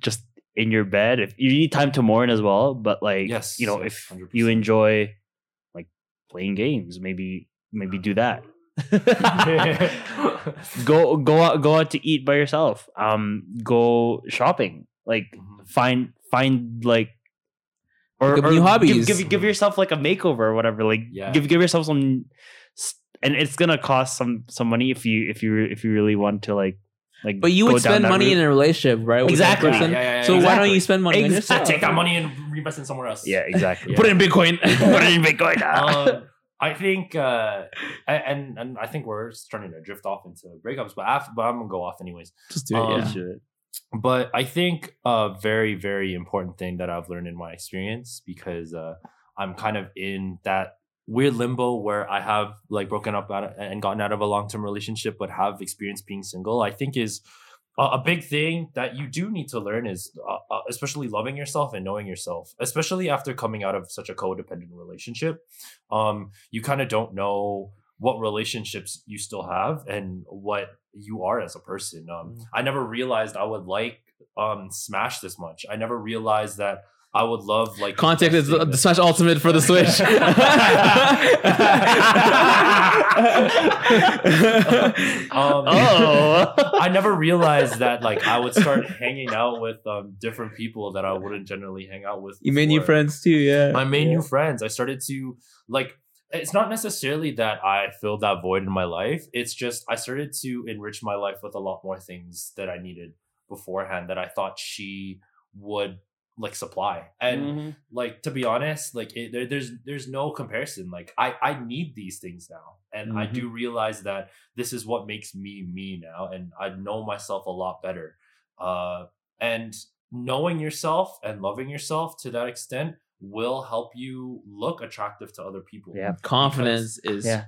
just in your bed if you need time to mourn as well but like Yes, you know yes, if 100%. you enjoy like playing games maybe maybe do that go go out go out to eat by yourself um go shopping like Mhm. find find like or, or new hobbies. Give, give give yourself like a makeover or whatever. Like Yeah. give give yourself some, and it's gonna cost some some money if you if you if you really want to like like. But you would spend money route. in a relationship, right? Exactly. person? Yeah, yeah, yeah, so why don't you spend money on Exactly. yourself? Take that money and reinvest in somewhere else. yeah, exactly. Put it in Bitcoin. Put it in Bitcoin. um, I think, uh, and and I think we're starting to drift off into breakups, but after, but I'm gonna go off anyways. Just do it. Um, yeah. But I think a very very important thing that I've learned in my experience because uh, I'm kind of in that weird limbo where I have like broken up and gotten out of a long term relationship, but have experienced being single. I think is a, big thing that you do need to learn is uh, uh, especially loving yourself and knowing yourself, especially after coming out of such a codependent relationship. Um, you kind of don't know what relationships you still have and what you are as a person. Um, Mm. I never realized I would like um Smash this much. I never realized that I would love like contact is the Smash Ultimate for the Switch. Um, Oh. I never realized that like I would start hanging out with um different people that I wouldn't generally hang out with. you made new friends too, yeah. I made new friends. I started to like. It's not necessarily that I filled that void in my life. It's just I started to enrich my life with a lot more things that I needed beforehand that I thought she would like supply. And Mhm. like to be honest, like it, there, there's there's no comparison. Like I I need these things now, and I Mhm. do realize that this is what makes me me now, and I know myself a lot better. Uh, and knowing yourself and loving yourself to that extent will help you look attractive to other people. Yeah. Confidence is Yeah.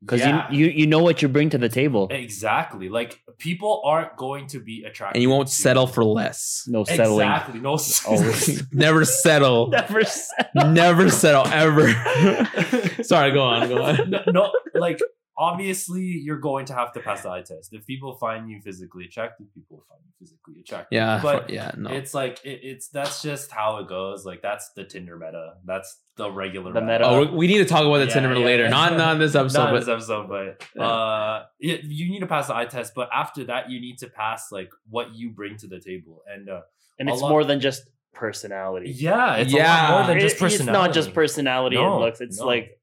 Because Yeah. you, you you know what you bring to the table. exactly like people aren't going to be attracted, and you won't to- settle for less. No settling. Exactly. No. Always. Never settle. Never settle. Never settle ever. Sorry, go on, go on. no, no, like obviously you're going to have to pass the eye test. If people find you physically attractive, people find you physically attractive. Yeah, but for- yeah, no. it's like it, it's that's just how it goes. Like that's the Tinder meta. That's the regular The meta. meta. Oh, we- we need to talk about the Yeah, Tinder yeah, later. yeah. Not not in this episode, Not in but this episode, but Yeah. uh, it, you need to pass the eye test. But after that, you need to pass like what you bring to the table, and uh, and it's lot- more than just personality. yeah, it's a Yeah. lot more than It- just personality. It's not just personality No, and looks. It's no. like,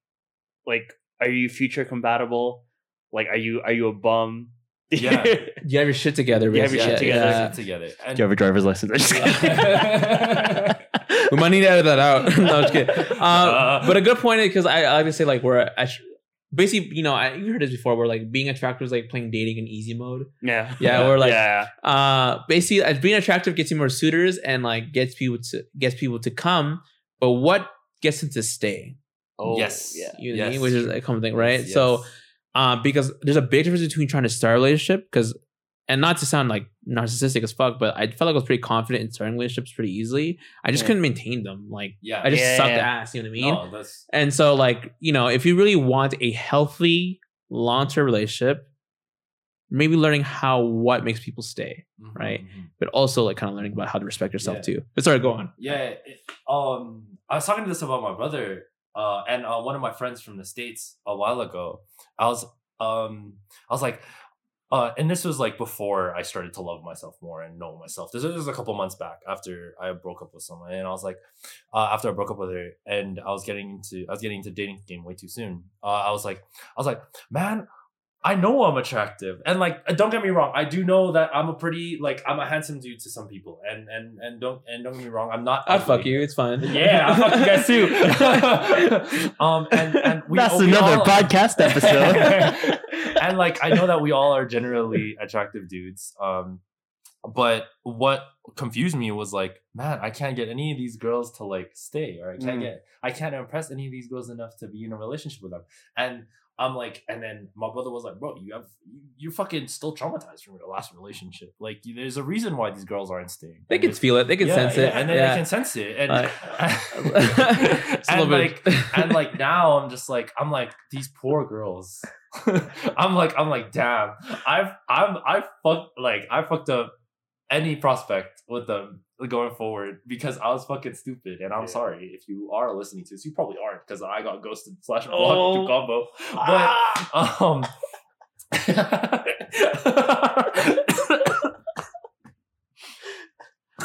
like, are you future compatible? Like, are you are you a bum? Yeah. Do you have your shit together. You have your shit Yeah, together. yeah. Get together. And, Do you have a driver's license? I'm just we might need to edit that out. no, I'm just kidding. Um, Uh. but a good point is because I, I like to say like we're act- basically you know I, you heard this before. Where like being attractive is like playing dating in easy mode. yeah, Yeah, we're like- yeah, Uh, basically, as being attractive gets you more suitors and like gets people to gets people to come. But what gets them to stay? Oh, Yes. yeah. You know, Yes. mean? which is a common thing, right? Yes, So, uh, because there's a big difference between trying to start a relationship because, and not to sound like narcissistic as fuck, but I felt like I was pretty confident in starting relationships pretty easily. I just Yeah. couldn't maintain them. Like yeah, I just Yeah, sucked yeah. ass. You know what I mean? no, And so, like, you know, if you really want a healthy long term relationship, maybe learning how what makes people stay, mhm, Right. mhm. but also like kind of learning about how to respect yourself Yeah. too. But sorry, go on. Yeah. it- um, I was talking to this about my brother, uh, and uh, one of my friends from the states a while ago. I was, um, I was like, uh, and this was like before I started to love myself more and know myself. This, was a couple months back after I broke up with someone, and I was like, uh, after I broke up with her, and I was getting into, I was getting into dating game way too soon. Uh, I was like, I was like, man, I know I'm attractive, and like don't get me wrong, I do know that I'm a pretty like I'm a handsome dude to some people, and and and don't and don't get me wrong, I'm not. I'd fuck you. It's fine. Yeah, I fuck you guys too. um, and and we, That's we another all- podcast episode. and like I know that we all are generally attractive dudes. Um, but what confused me was like, man, I can't get any of these girls to like stay, or I can't Mm. get, I can't impress any of these girls enough to be in a relationship with them. And I'm like, and then my brother was like, bro, you have, you're fucking still traumatized from your last relationship. Like, there's a reason why these girls aren't staying. They can feel it. They can Yeah, sense yeah, it. and then yeah. they can sense it, and Uh, and like and like now I'm just like I'm like these poor girls. I'm like I'm like damn. I've I'm I fucked like I fucked up any prospect with them going forward because I was fucking stupid and I'm Yeah. sorry if you are listening to this. You probably aren't because I got ghosted slash blocked Oh. combo. Ah! But um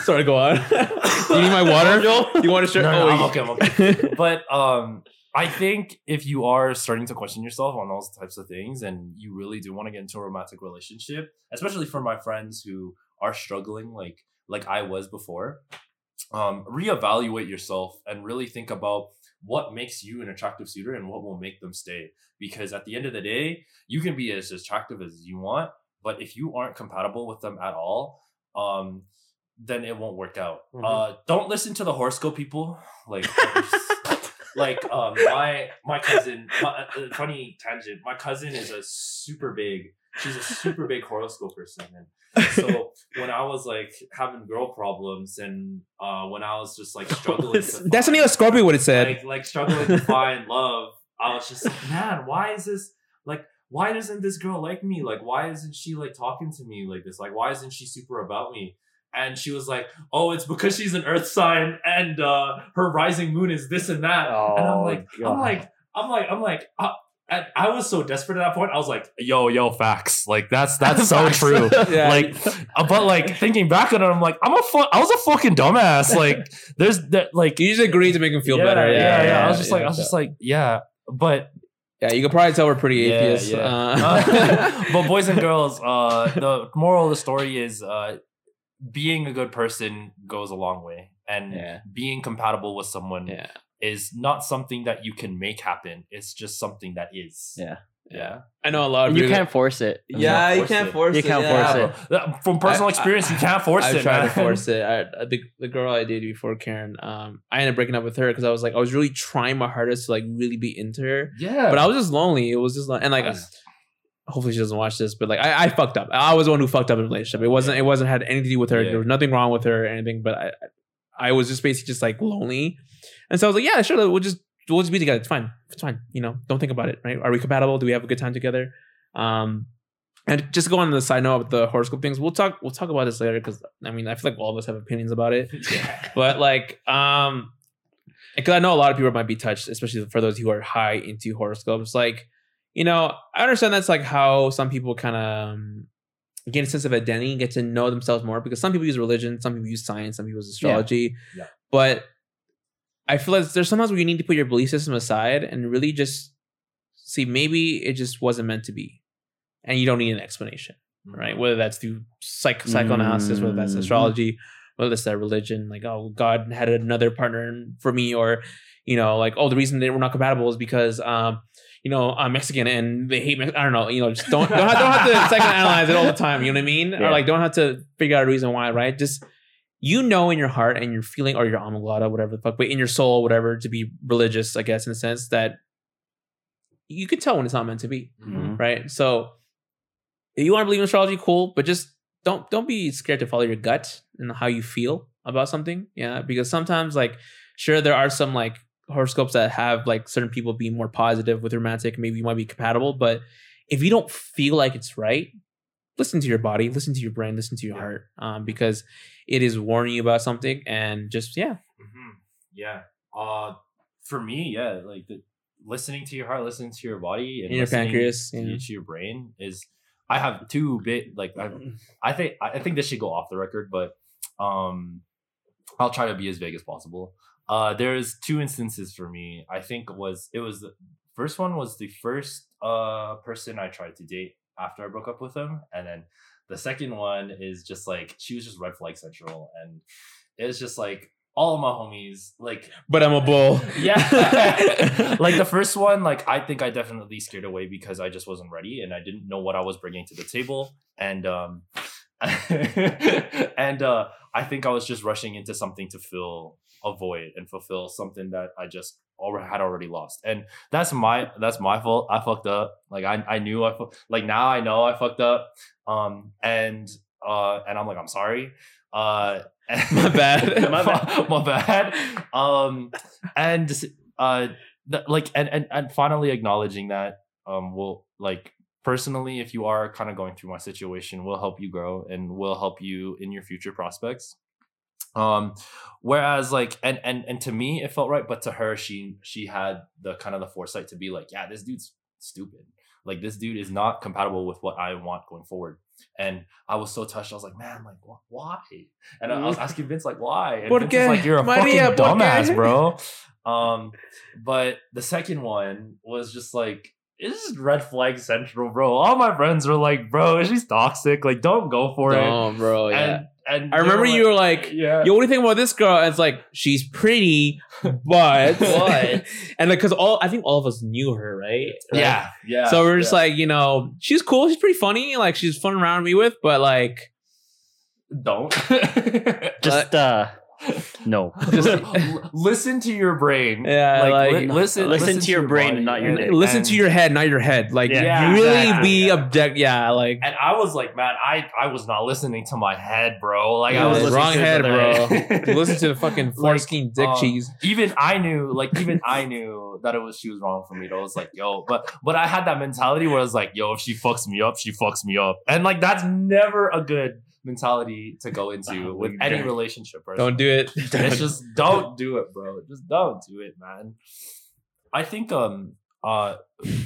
Sorry, go on. You need my water? You want to share? No, no, oh, I'm okay, I'm okay. but um I think if you are starting to question yourself on those types of things and you really do want to get into a romantic relationship, especially for my friends who are struggling like like I was before, um, reevaluate yourself and really think about what makes you an attractive suitor and what will make them stay. Because at the end of the day, you can be as attractive as you want, but if you aren't compatible with them at all, um, then it won't work out. Mhm. Uh, don't listen to the horoscope people. Like, like um, my my cousin. My, uh, funny tangent. My cousin is a super big. She's a super big horoscope person, and so when I was like having girl problems, and uh, when I was just like struggling, to That's find- only a Scorpio would have said. like like struggling to find love. I was just like, man, why is this like? Why doesn't this girl like me? Like, why isn't she like talking to me like this? Like, why isn't she super about me? And she was like, "Oh, it's because she's an Earth sign, and uh, her rising moon is this and that." and I'm Oh, like, I'm like, I'm like, I'm like, and I was so desperate at that point. I was like, "Yo, yo, facts. Like, that's that's so Facts. true." Yeah. Like, uh, but like thinking back on it, I'm like, I'm a fu- I was a fucking dumbass. Like, there's that like you just agreed to make him feel yeah, better. Yeah, Yeah, yeah, I was just like, yeah. I was just like, yeah, but yeah. You could probably tell we're pretty atheists. yeah. Uh, uh, but boys and girls, uh, the moral of the story is, uh, being a good person goes a long way, and Yeah. being compatible with someone yeah, is not something that you can make happen. It's just something that is. Yeah. yeah. I know a lot of you can't force it. Yeah, you can't force it. force You it. can't yeah. force it. Uh, From personal I- experience, you can't force I've it. tried man. to force it. I, the the girl I dated before Karen, um, I ended up breaking up with her because I was like, I was really trying my hardest to like really be into her, Yeah, but I was just lonely. It was just like, and like, hopefully she doesn't watch this, but like, I, I fucked up. I was the one who fucked up in the relationship. It wasn't. It wasn't had anything to do with her. Yeah. There was nothing wrong with her or anything. But I, I was just basically just like lonely, and so I was like, yeah, sure, we'll just we'll just be together. It's fine. It's fine. You know, don't think about it. Right? Are we compatible? Do we have a good time together? Um, and just go on the side note with the horoscope things. We'll talk. We'll talk about this later because I mean I feel like all of us have opinions about it. yeah. But like, um, because I know a lot of people might be touched, especially for those who are high into horoscopes. Like, you know, I understand that's like how some people kind of um, gain a sense of identity, and get to know themselves more. Because some people use religion, some people use science, some people use astrology. Yeah. But I feel like there's sometimes where you need to put your belief system aside and really just see maybe it just wasn't meant to be, and you don't need an explanation right? Whether that's through psych psychoanalysis, whether that's Mhm. astrology, whether that's that religion, like oh God had another partner for me, or you know, like oh the reason they we're not compatible is because um you know I'm Mexican and they hate me. I don't know, you know, just don't don't have, don't have to psychoanalyze it all the time. You know what I mean? Yeah. Or like don't have to figure out a reason why, right? Just you know in your heart and your feeling or your amygdala, whatever the fuck, but in your soul, whatever, to be religious, I guess, in a sense that you can tell when it's not meant to be Mhm. right? So if you want to believe in astrology, cool, but just don't don't be scared to follow your gut and how you feel about something. Yeah, because sometimes like sure there are some like horoscopes that have like certain people being more positive with romantic, maybe you might be compatible, but if you don't feel like it's right, listen to your body, listen to your brain, listen to your Yeah. heart, um, because it is warning you about something, and just yeah, hmm Yeah. Uh, for me, yeah, like the, listening to your heart, listening to your body, and And your pancreas, to, yeah. to your brain is. I have two bit like I, I think I think this should go off the record, but um, I'll try to be as vague as possible. Uh, there's two instances for me. I think was it was the first one was the first uh person I tried to date after I broke up with him, and then the second one is just like she was just red flag central, and it's just like all of my homies like But I'm a bull. yeah like the first one like i think i definitely scared away because i just wasn't ready and i didn't know what i was bringing to the table and um and uh i think i was just rushing into something to fill a void and fulfill something that i just already had already lost. And that's my that's my fault. I fucked up. Like i, I knew i fu- like now i know i fucked up. Um and uh and i'm like i'm sorry. Uh My bad. my bad. My bad. Um and uh th- like and, and and finally acknowledging that um will like personally if you are kind of going through my situation will help you grow and will help you in your future prospects um whereas like and and and to me it felt right but to her she she had the kind of the foresight to be like yeah this dude's stupid. Like this dude is not compatible with what i want going forward. And i was so touched. I was like man like wh- why? And I, I was asking vince like why? And ¿Por Vince is like you're a Maria, fucking dumbass bro. Um but the second one was just like it's just red flag central bro. All my friends were like bro she's toxic. Like don't go for it. Bro. Yeah. and and I remember were you were like, yeah Yo, what do you think about this girl? And it's like, she's pretty, but But- and like, cause all I think all of us knew her, right? Right? yeah yeah So we're just yeah. like, you know, she's cool, she's pretty funny, like she's fun around me with, but like, don't Just uh, no. Just- listen to your brain Yeah, like, like- li- listen Listen to your brain and not your neck. listen to your head, not your head. Like, Yeah, really exactly, be yeah. object. Yeah, like and I was like, man, I I was not listening to my head, bro. Like Yeah, I was listening wrong to head, the bro. listen to the fucking Like, dick um, cheese. even I knew, like, even I knew that it was she was wrong for me. I was like, yo, but but I had that mentality where I was like, yo, if she fucks me up, she fucks me up, and like that's never a good mentality to go into with any relationship. Person. Don't do it. It's just don't do it, bro. Just don't do it, man. I think um uh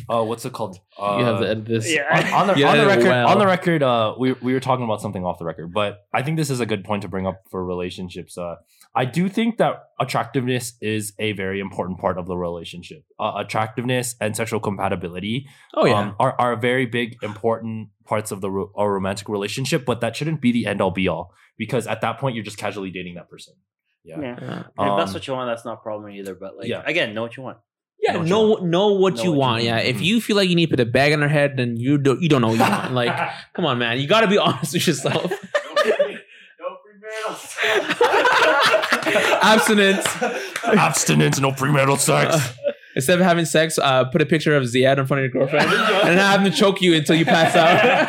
uh what's it called? Uh, you have to edit this. Yeah. on, on the, You on the record well. on the record uh we, we were talking about something off the record but i think this is a good point to bring up for relationships uh i do think that attractiveness is a very important part of the relationship uh, attractiveness and sexual compatibility Oh yeah. um, are, are very big important parts of the ro- a romantic relationship but that shouldn't be the end all be all because at that point you're just casually dating that person yeah Yeah. yeah. And if that's Um, what you want, that's not a problem either. But like, yeah. again, know what you want. Yeah, Know what you know know what Know you what want. want. Yeah, if Mhm. you feel like you need to put a bag on her head, then you do you don't know what you want. Like, come on, man, you got to be honest with yourself. Abstinence. abstinence no premarital sex Instead of having sex, uh, put a picture of Ziad in front of your girlfriend and have them choke you until you pass out.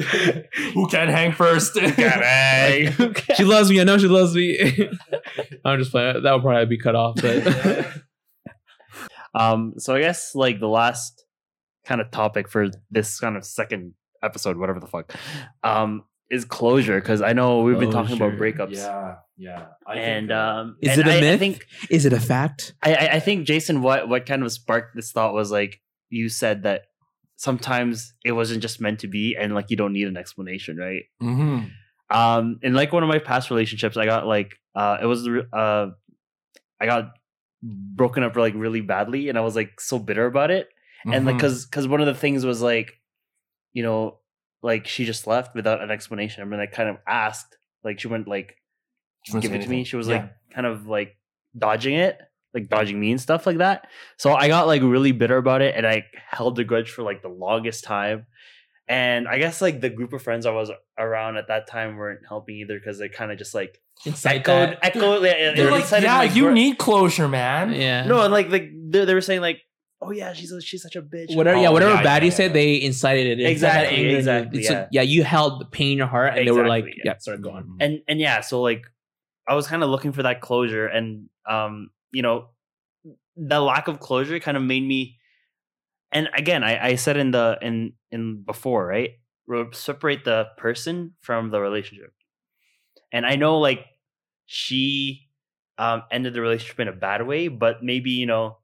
who can hang first she loves me. I know she loves me. I'm just playing. That would probably be cut off, but Um, so I guess like the last kind of topic for this kind of second episode, whatever the fuck, um, is closure because I know we've been talking about breakups. yeah yeah I think, And um, Is and it a I, I myth? think is it a fact? I, I I think Jason, what what kind of sparked this thought was like you said that sometimes it wasn't just meant to be, and like you don't need an explanation, right? mhm. Um, in like one of my past relationships, I got like uh, it was uh, I got broken up like really badly, and I was like so bitter about it, and like because because one of the things was like, you know, like she just left without an explanation. I mean, I kind of asked, like she went like She give it to me. She was Yeah. like kind of like dodging it, like dodging me and stuff like that. So I got like really bitter about it and I held the grudge for like the longest time. And I guess like the group of friends I was around at that time weren't helping either because they kind of just like Incite echoed, that. echoed. yeah, They're like, yeah, my you gr- need closure, man. Yeah. no, and like they, they they were saying like, oh yeah, she's a, she's such a bitch. Whatever, yeah, Oh, whatever yeah, bad yeah, you yeah, said, yeah. they incited it. It's Exactly, anger exactly, It's like- yeah. yeah, you held the pain in your heart, and they were like, yeah. "Yeah, sorry, go on." and and yeah so like i was kind of looking for that closure and um you know the lack of closure kind of made me and again i i said in the in in before right separate the person from the relationship and i know like she um ended the relationship in a bad way but maybe you know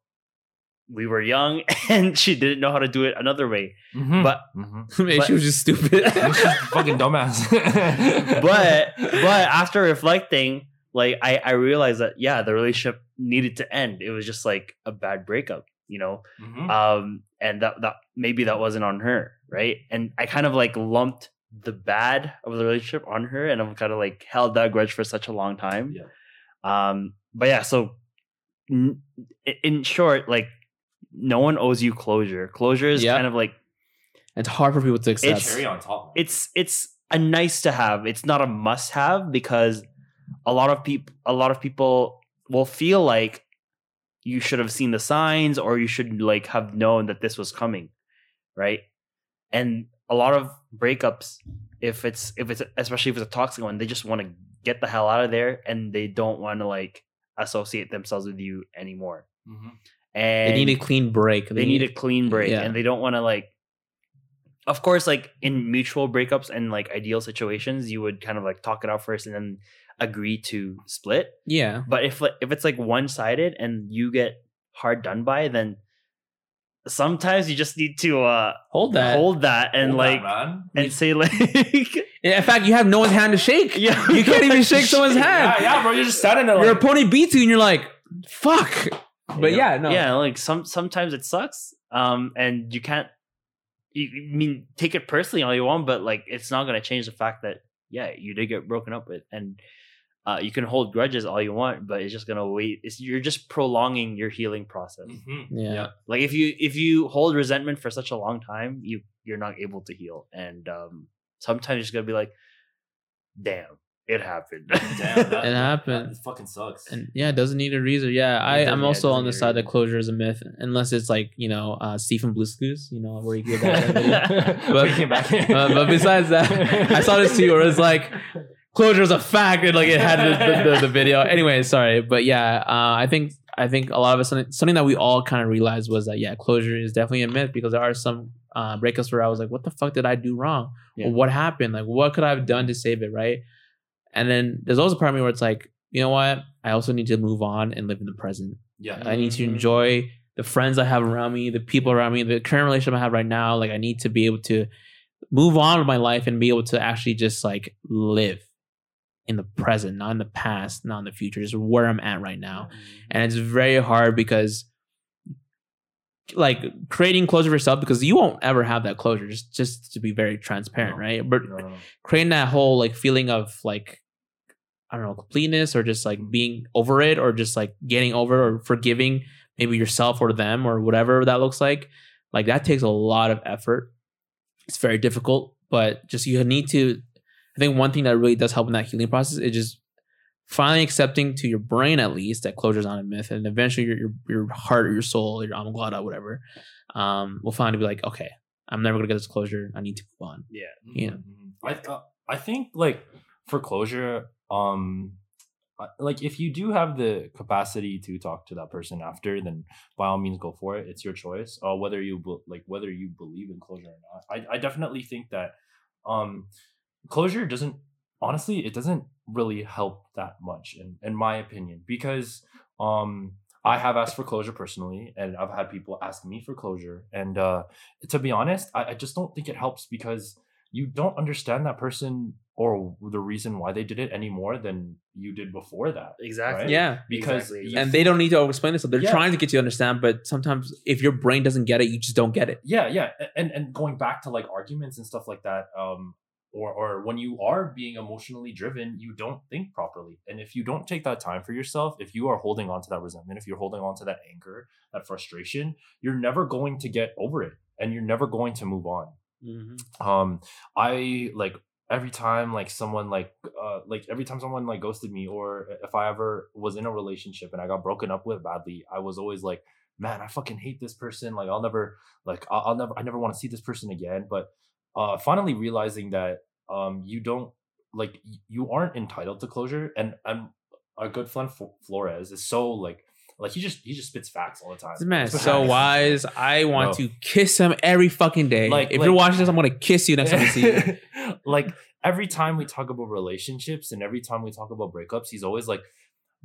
we were young and she didn't know how to do it another way Mhm. but Mhm. Maybe But- she was just stupid. She's fucking dumbass. but but after reflecting, like I I realized that yeah, the relationship needed to end. It was just like a bad breakup, you know. Mhm. Um, and that that maybe that wasn't on her, right? And I kind of like lumped the bad of the relationship on her, and I've kind of like held that grudge for such a long time. Yeah. Um, but yeah, so n- i- in short, like no one owes you closure. Closure is Yeah. kind of like It's hard for people to accept. It's- cherry on top. it's it's a nice to have. It's not a must have because a lot of people a lot of people will feel like you should have seen the signs or you should like have known that this was coming, right? And a lot of breakups, if it's if it's especially if it's a toxic one, they just want to get the hell out of there and they don't want to like associate themselves with you anymore. Mhm. And they need a clean break. they need a clean break Yeah. and they don't want to like of course like in mutual breakups and like ideal situations you would kind of like talk it out first and then agree to split yeah. but if if it's like one-sided and you get hard done by then sometimes you just need to uh Hold that. hold that and Hold like man. and say like In fact, you have no one's hand to shake. yeah You can't even shake someone's hand. Yeah, yeah, bro. You're just standing there. Your Like, opponent beats you, and you're like, "Fuck." But yeah, no. yeah like some sometimes it sucks um and you can't you, you mean take it personally all you want but like it's not going to change the fact that yeah you did get broken up with and uh, you can hold grudges all you want but it's just going to wait it's, you're just prolonging your healing process mhm. Yeah. like if you if you hold resentment for such a long time you you're not able to heal and um sometimes you're just going to be like damn it happened Damn, that, It happened. That fucking sucks. And yeah, it doesn't need a reason. Yeah, i i'm yeah, also on the side that closure is a myth, unless it's like you know uh, Stephen Blue's Clues, you know, where you give that. video. But- it back. uh, but besides that, I saw this too, where it's like closure is a fact, and like it had the, the, the video. Anyway, sorry, but yeah, uh, I think I think a lot of us something, that we all kind of realized was that yeah, closure is definitely a myth because there are some uh, breakups where I was like, what the fuck did I do wrong? Yeah. What happened? Like, what could I have done to save it? Right? And then there's also a part of me where it's like, you know what? I also need to move on and live in the present. yeah. I need to Mhm. enjoy the friends I have around me, the people around me, the current relationship I have right now. Like I need to be able to move on with my life and be able to actually just like live in the present, not in the past, not in the future, just where I'm at right now. Mm-hmm. And it's very hard because like creating closure for yourself because you won't ever have that closure just just to be very transparent No. right but No, no, no. creating that whole like feeling of like I don't know completeness or just like mm-hmm. being over it or just like getting over or forgiving maybe yourself or them or whatever that looks like like that takes a lot of effort it's very difficult but just you need to I think one thing that really does help in that healing process is just finally accepting to your brain at least that closure is not a myth and eventually your your, your heart or your soul or your amygdala whatever um will finally be like okay I'm never gonna get this closure I need to move on yeah Yeah. Mhm. I uh, I think like for closure, um, like if you do have the capacity to talk to that person after, then by all means go for it. It's your choice. Uh, whether you be- like whether you believe in closure or not. I I definitely think that um, closure doesn't honestly it doesn't really help that much in in my opinion because um. I have asked for closure personally, and I've had people ask me for closure. And uh, to be honest, I, I just don't think it helps because you don't understand that person or the reason why they did it any more than you did before that. exactly Right? yeah Because Exactly, and they don't need to explain it. So they're Yeah. trying to get you to understand, but sometimes if your brain doesn't get it, you just don't get it. yeah, yeah, and and going back to like arguments and stuff like that, um, or or when you are being emotionally driven, you don't think properly, and if you don't take that time for yourself, if you are holding on to that resentment, if you're holding on to that anger, that frustration, you're never going to get over it, and you're never going to move on. um i like every time like someone like uh like every time someone like ghosted me or if i ever was in a relationship and i got broken up with badly i was always like man i fucking hate this person. Like i'll never like i'll, I'll never i never want to see this person again. But uh finally realizing that um you don't like you aren't entitled to closure and and our good friend F- flores is so like like he just he just spits facts all the time This man is so wise. I want No. to kiss him every fucking day. Like- if like- you're watching this, I'm gonna kiss you next time I see you. like every time we talk about relationships and every time we talk about breakups, he's always like,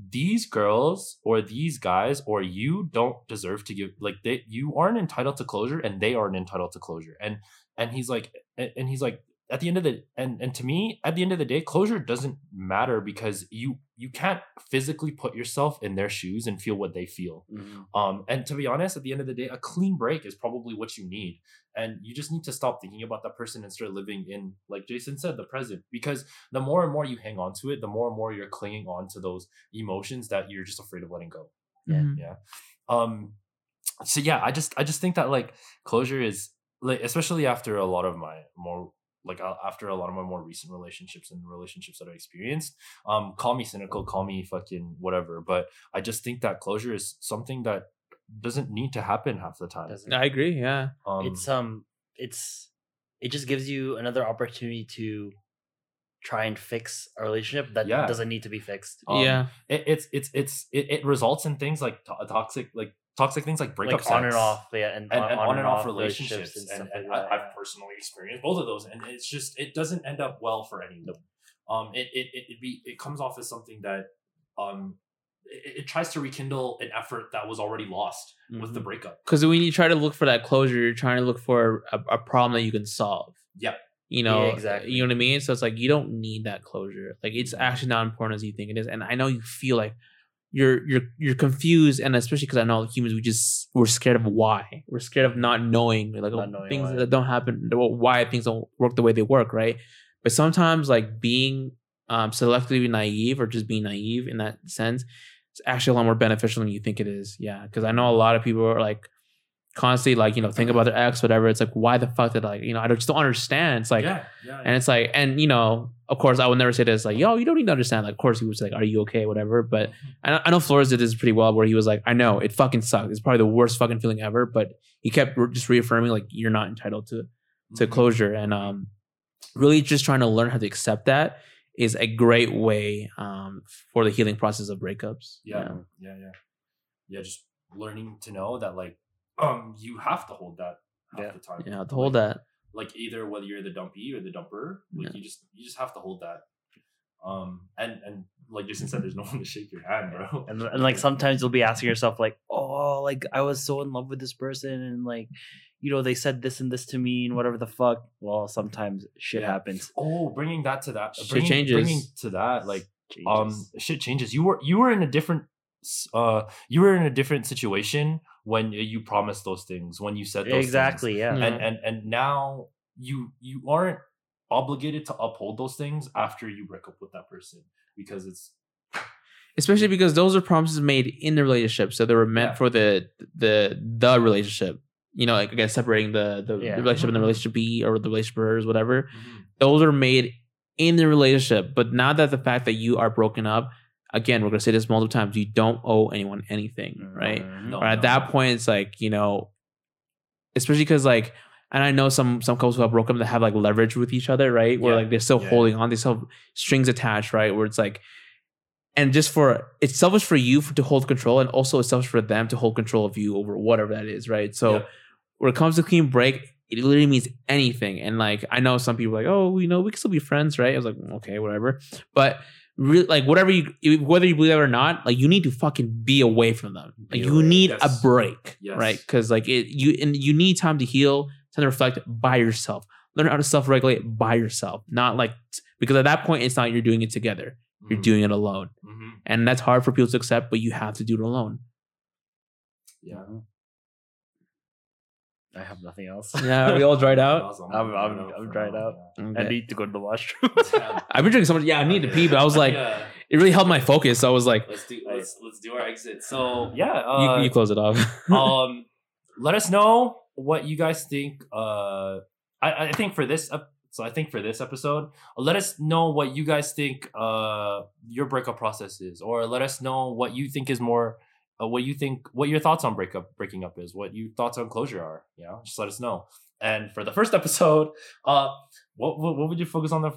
these girls or these guys or you don't deserve to give like they you aren't entitled to closure and they aren't entitled to closure. And and he's like and and he's like at the end of the and and to me at the end of the day closure doesn't matter because you you can't physically put yourself in their shoes and feel what they feel. Mhm. um and to be honest at the end of the day a clean break is probably what you need. And you just need to stop thinking about that person and start living in like jason said the present. Because the more and more you hang on to it the more and more you're clinging on to those emotions that you're just afraid of letting go. Mhm. yeah. Um so yeah i just i just think that like closure is like especially after a lot of my more like after a lot of my more recent relationships and relationships that i experienced um call me cynical call me fucking whatever but i just think that closure is something that doesn't need to happen half the time Doesn't- I agree. Yeah. um it's um it's it just gives you another opportunity to try and fix a relationship that Yeah. doesn't need to be fixed. um, yeah. it, it's it's it's it, it results in things like to- toxic like toxic things like breakup like on and off, yeah, and, and, and on, and off relationships relationships, and and, and like. I, I've personally experienced both of those, and it's just it doesn't end up well for anyone. Um, it it it, it be it comes off as something that um it, it tries to rekindle an effort that was already lost with the Mhm. breakup. Because when you try to look for that closure, you're trying to look for a, a problem that you can solve. Yep. You know, Yeah, exactly. You know what I mean? So it's like you don't need that closure. Like it's actually not important as you think it is. And I know you feel like you're you're you're confused, and especially because I know humans, we just we're scared of why. We're scared of not knowing, like Not knowing things why. that don't happen, why things don't work the way they work, right? But sometimes, like being um, selectively naive or just being naive in that sense, it's actually a lot more beneficial than you think it is. Yeah, because I know a lot of people are like constantly like you know think about their ex, whatever. It's like why the fuck did like you know I just don't understand. It's like yeah, yeah, and it's like and you know of course I would never say this like yo you don't need to understand. Like of course he was like are you okay whatever. But I know, I know Flores did this pretty well where he was like I know it fucking sucked. It's probably the worst fucking feeling ever. But he kept re- just reaffirming like you're not entitled to to Mhm. closure and um really just trying to learn how to accept that is a great way um for the healing process of breakups yeah, yeah, yeah, yeah. Just learning to know that like um you have to hold that half Yeah. the time. yeah to hold Like, that like either whether you're the dumpy or the dumper, like Yeah. you just you just have to hold that. Um and and like Jason said, there's no one to shake your hand, bro. and, and like sometimes you'll be asking yourself like oh like i was so in love with this person and like you know they said this and this to me and whatever the fuck well sometimes shit Yeah. happens Oh, bringing that to that, Shit bringing, changes. bringing to that, like um, shit changes. You were you were in a different, uh, you were in a different situation when you promised those things, when you said those things. exactly yeah Yeah. and and and now you you aren't obligated to uphold those things after you break up with that person because it's especially because those are promises made in the relationship so they were meant Yeah. for the the the relationship you know like again separating the the, Yeah. the relationship and the relationship b or the relationship hers whatever mm-hmm. those are made in the relationship but now that the fact that you are broken up again we're going to say this multiple times you don't owe anyone anything right Mhm. No, or at no, that point it's like you know especially because like and i know some some couples who have broken up that have like leverage with each other right where Yeah. like they're still Yeah. holding on they still have strings attached right where it's like and just for it's selfish for you for, to hold control and also it's selfish for them to hold control of you over whatever that is right so Yeah. when it comes to clean break it literally means anything and like i know some people are like oh you know we can still be friends right i was like okay whatever but really like whatever you whether you believe it or not like you need to fucking be away from them like Be you away, need yes. a break Yes. right because like it you and you need time to heal time to reflect by yourself learn how to self-regulate by yourself not like because at that point it's not you're doing it together you're Mhm. doing it alone Mhm. and that's hard for people to accept but you have to do it alone yeah. I have nothing else. yeah we all dried out Awesome. I'm- I'm- Dried I'm dried out. yeah. I need to go to the washroom. I've been drinking so much yeah i need to pee but i was like Yeah. it really helped my focus so i was like let's do let's let's do our exit. So yeah, uh, you, you close it off um, let us know what you guys think. Uh, I, I think for this, ep- so I think for this episode, let us know what you guys think. Uh, your breakup process is, or let us know what you think is more. Uh, what you think? What your thoughts on breakup breaking up is? What your thoughts on closure are? You know, just let us know. And for the first episode, uh, what what, what would you focus on the?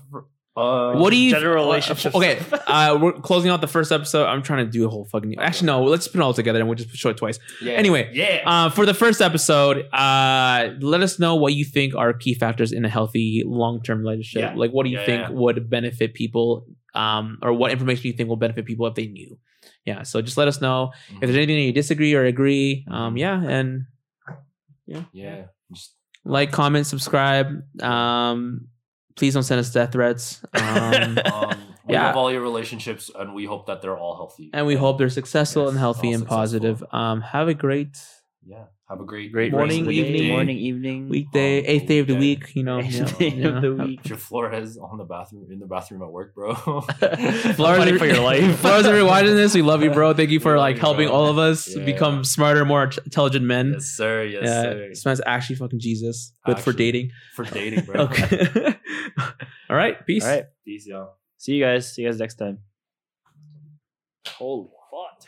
Uh, what do you General uh, relationships. okay uh we're closing out the first episode i'm trying to do a whole fucking actually no let's put it all together and we'll just show it twice Yeah. Anyway, yeah. uh, for the first episode, uh, let us know what you think are key factors in a healthy long-term relationship. Yeah. Like, what do you Yeah, think yeah. would benefit people, um, or what information you think will benefit people if they knew? Yeah. So just let us know if there's anything that you disagree or agree. Um, yeah, and yeah. Just like, comment, subscribe. Um, please don't send us death threats. Um, Um, we Yeah. love all your relationships, and we hope that they're all healthy. and we hope they're successful Yes, and healthy and positive. successful. Um, have a great yeah, have a great Great Morning, rest of the day, evening. morning, evening. weekday, Um, eighth day of the week. You know, Eighth yeah, day you of the week. Your Flores on the bathroom in the bathroom at work, bro. Flores, fighting for your life. Flores, if you're watching this, we love you, bro. Thank you for like you, helping bro. all of us Yeah. become smarter, more intelligent men. yes, sir. Yes, yeah, sir. this man's actually fucking Jesus. Good for dating. For dating, bro. Okay. all right. Peace. All right. Peace, y'all. See you guys. See you guys next time. Holy fuck.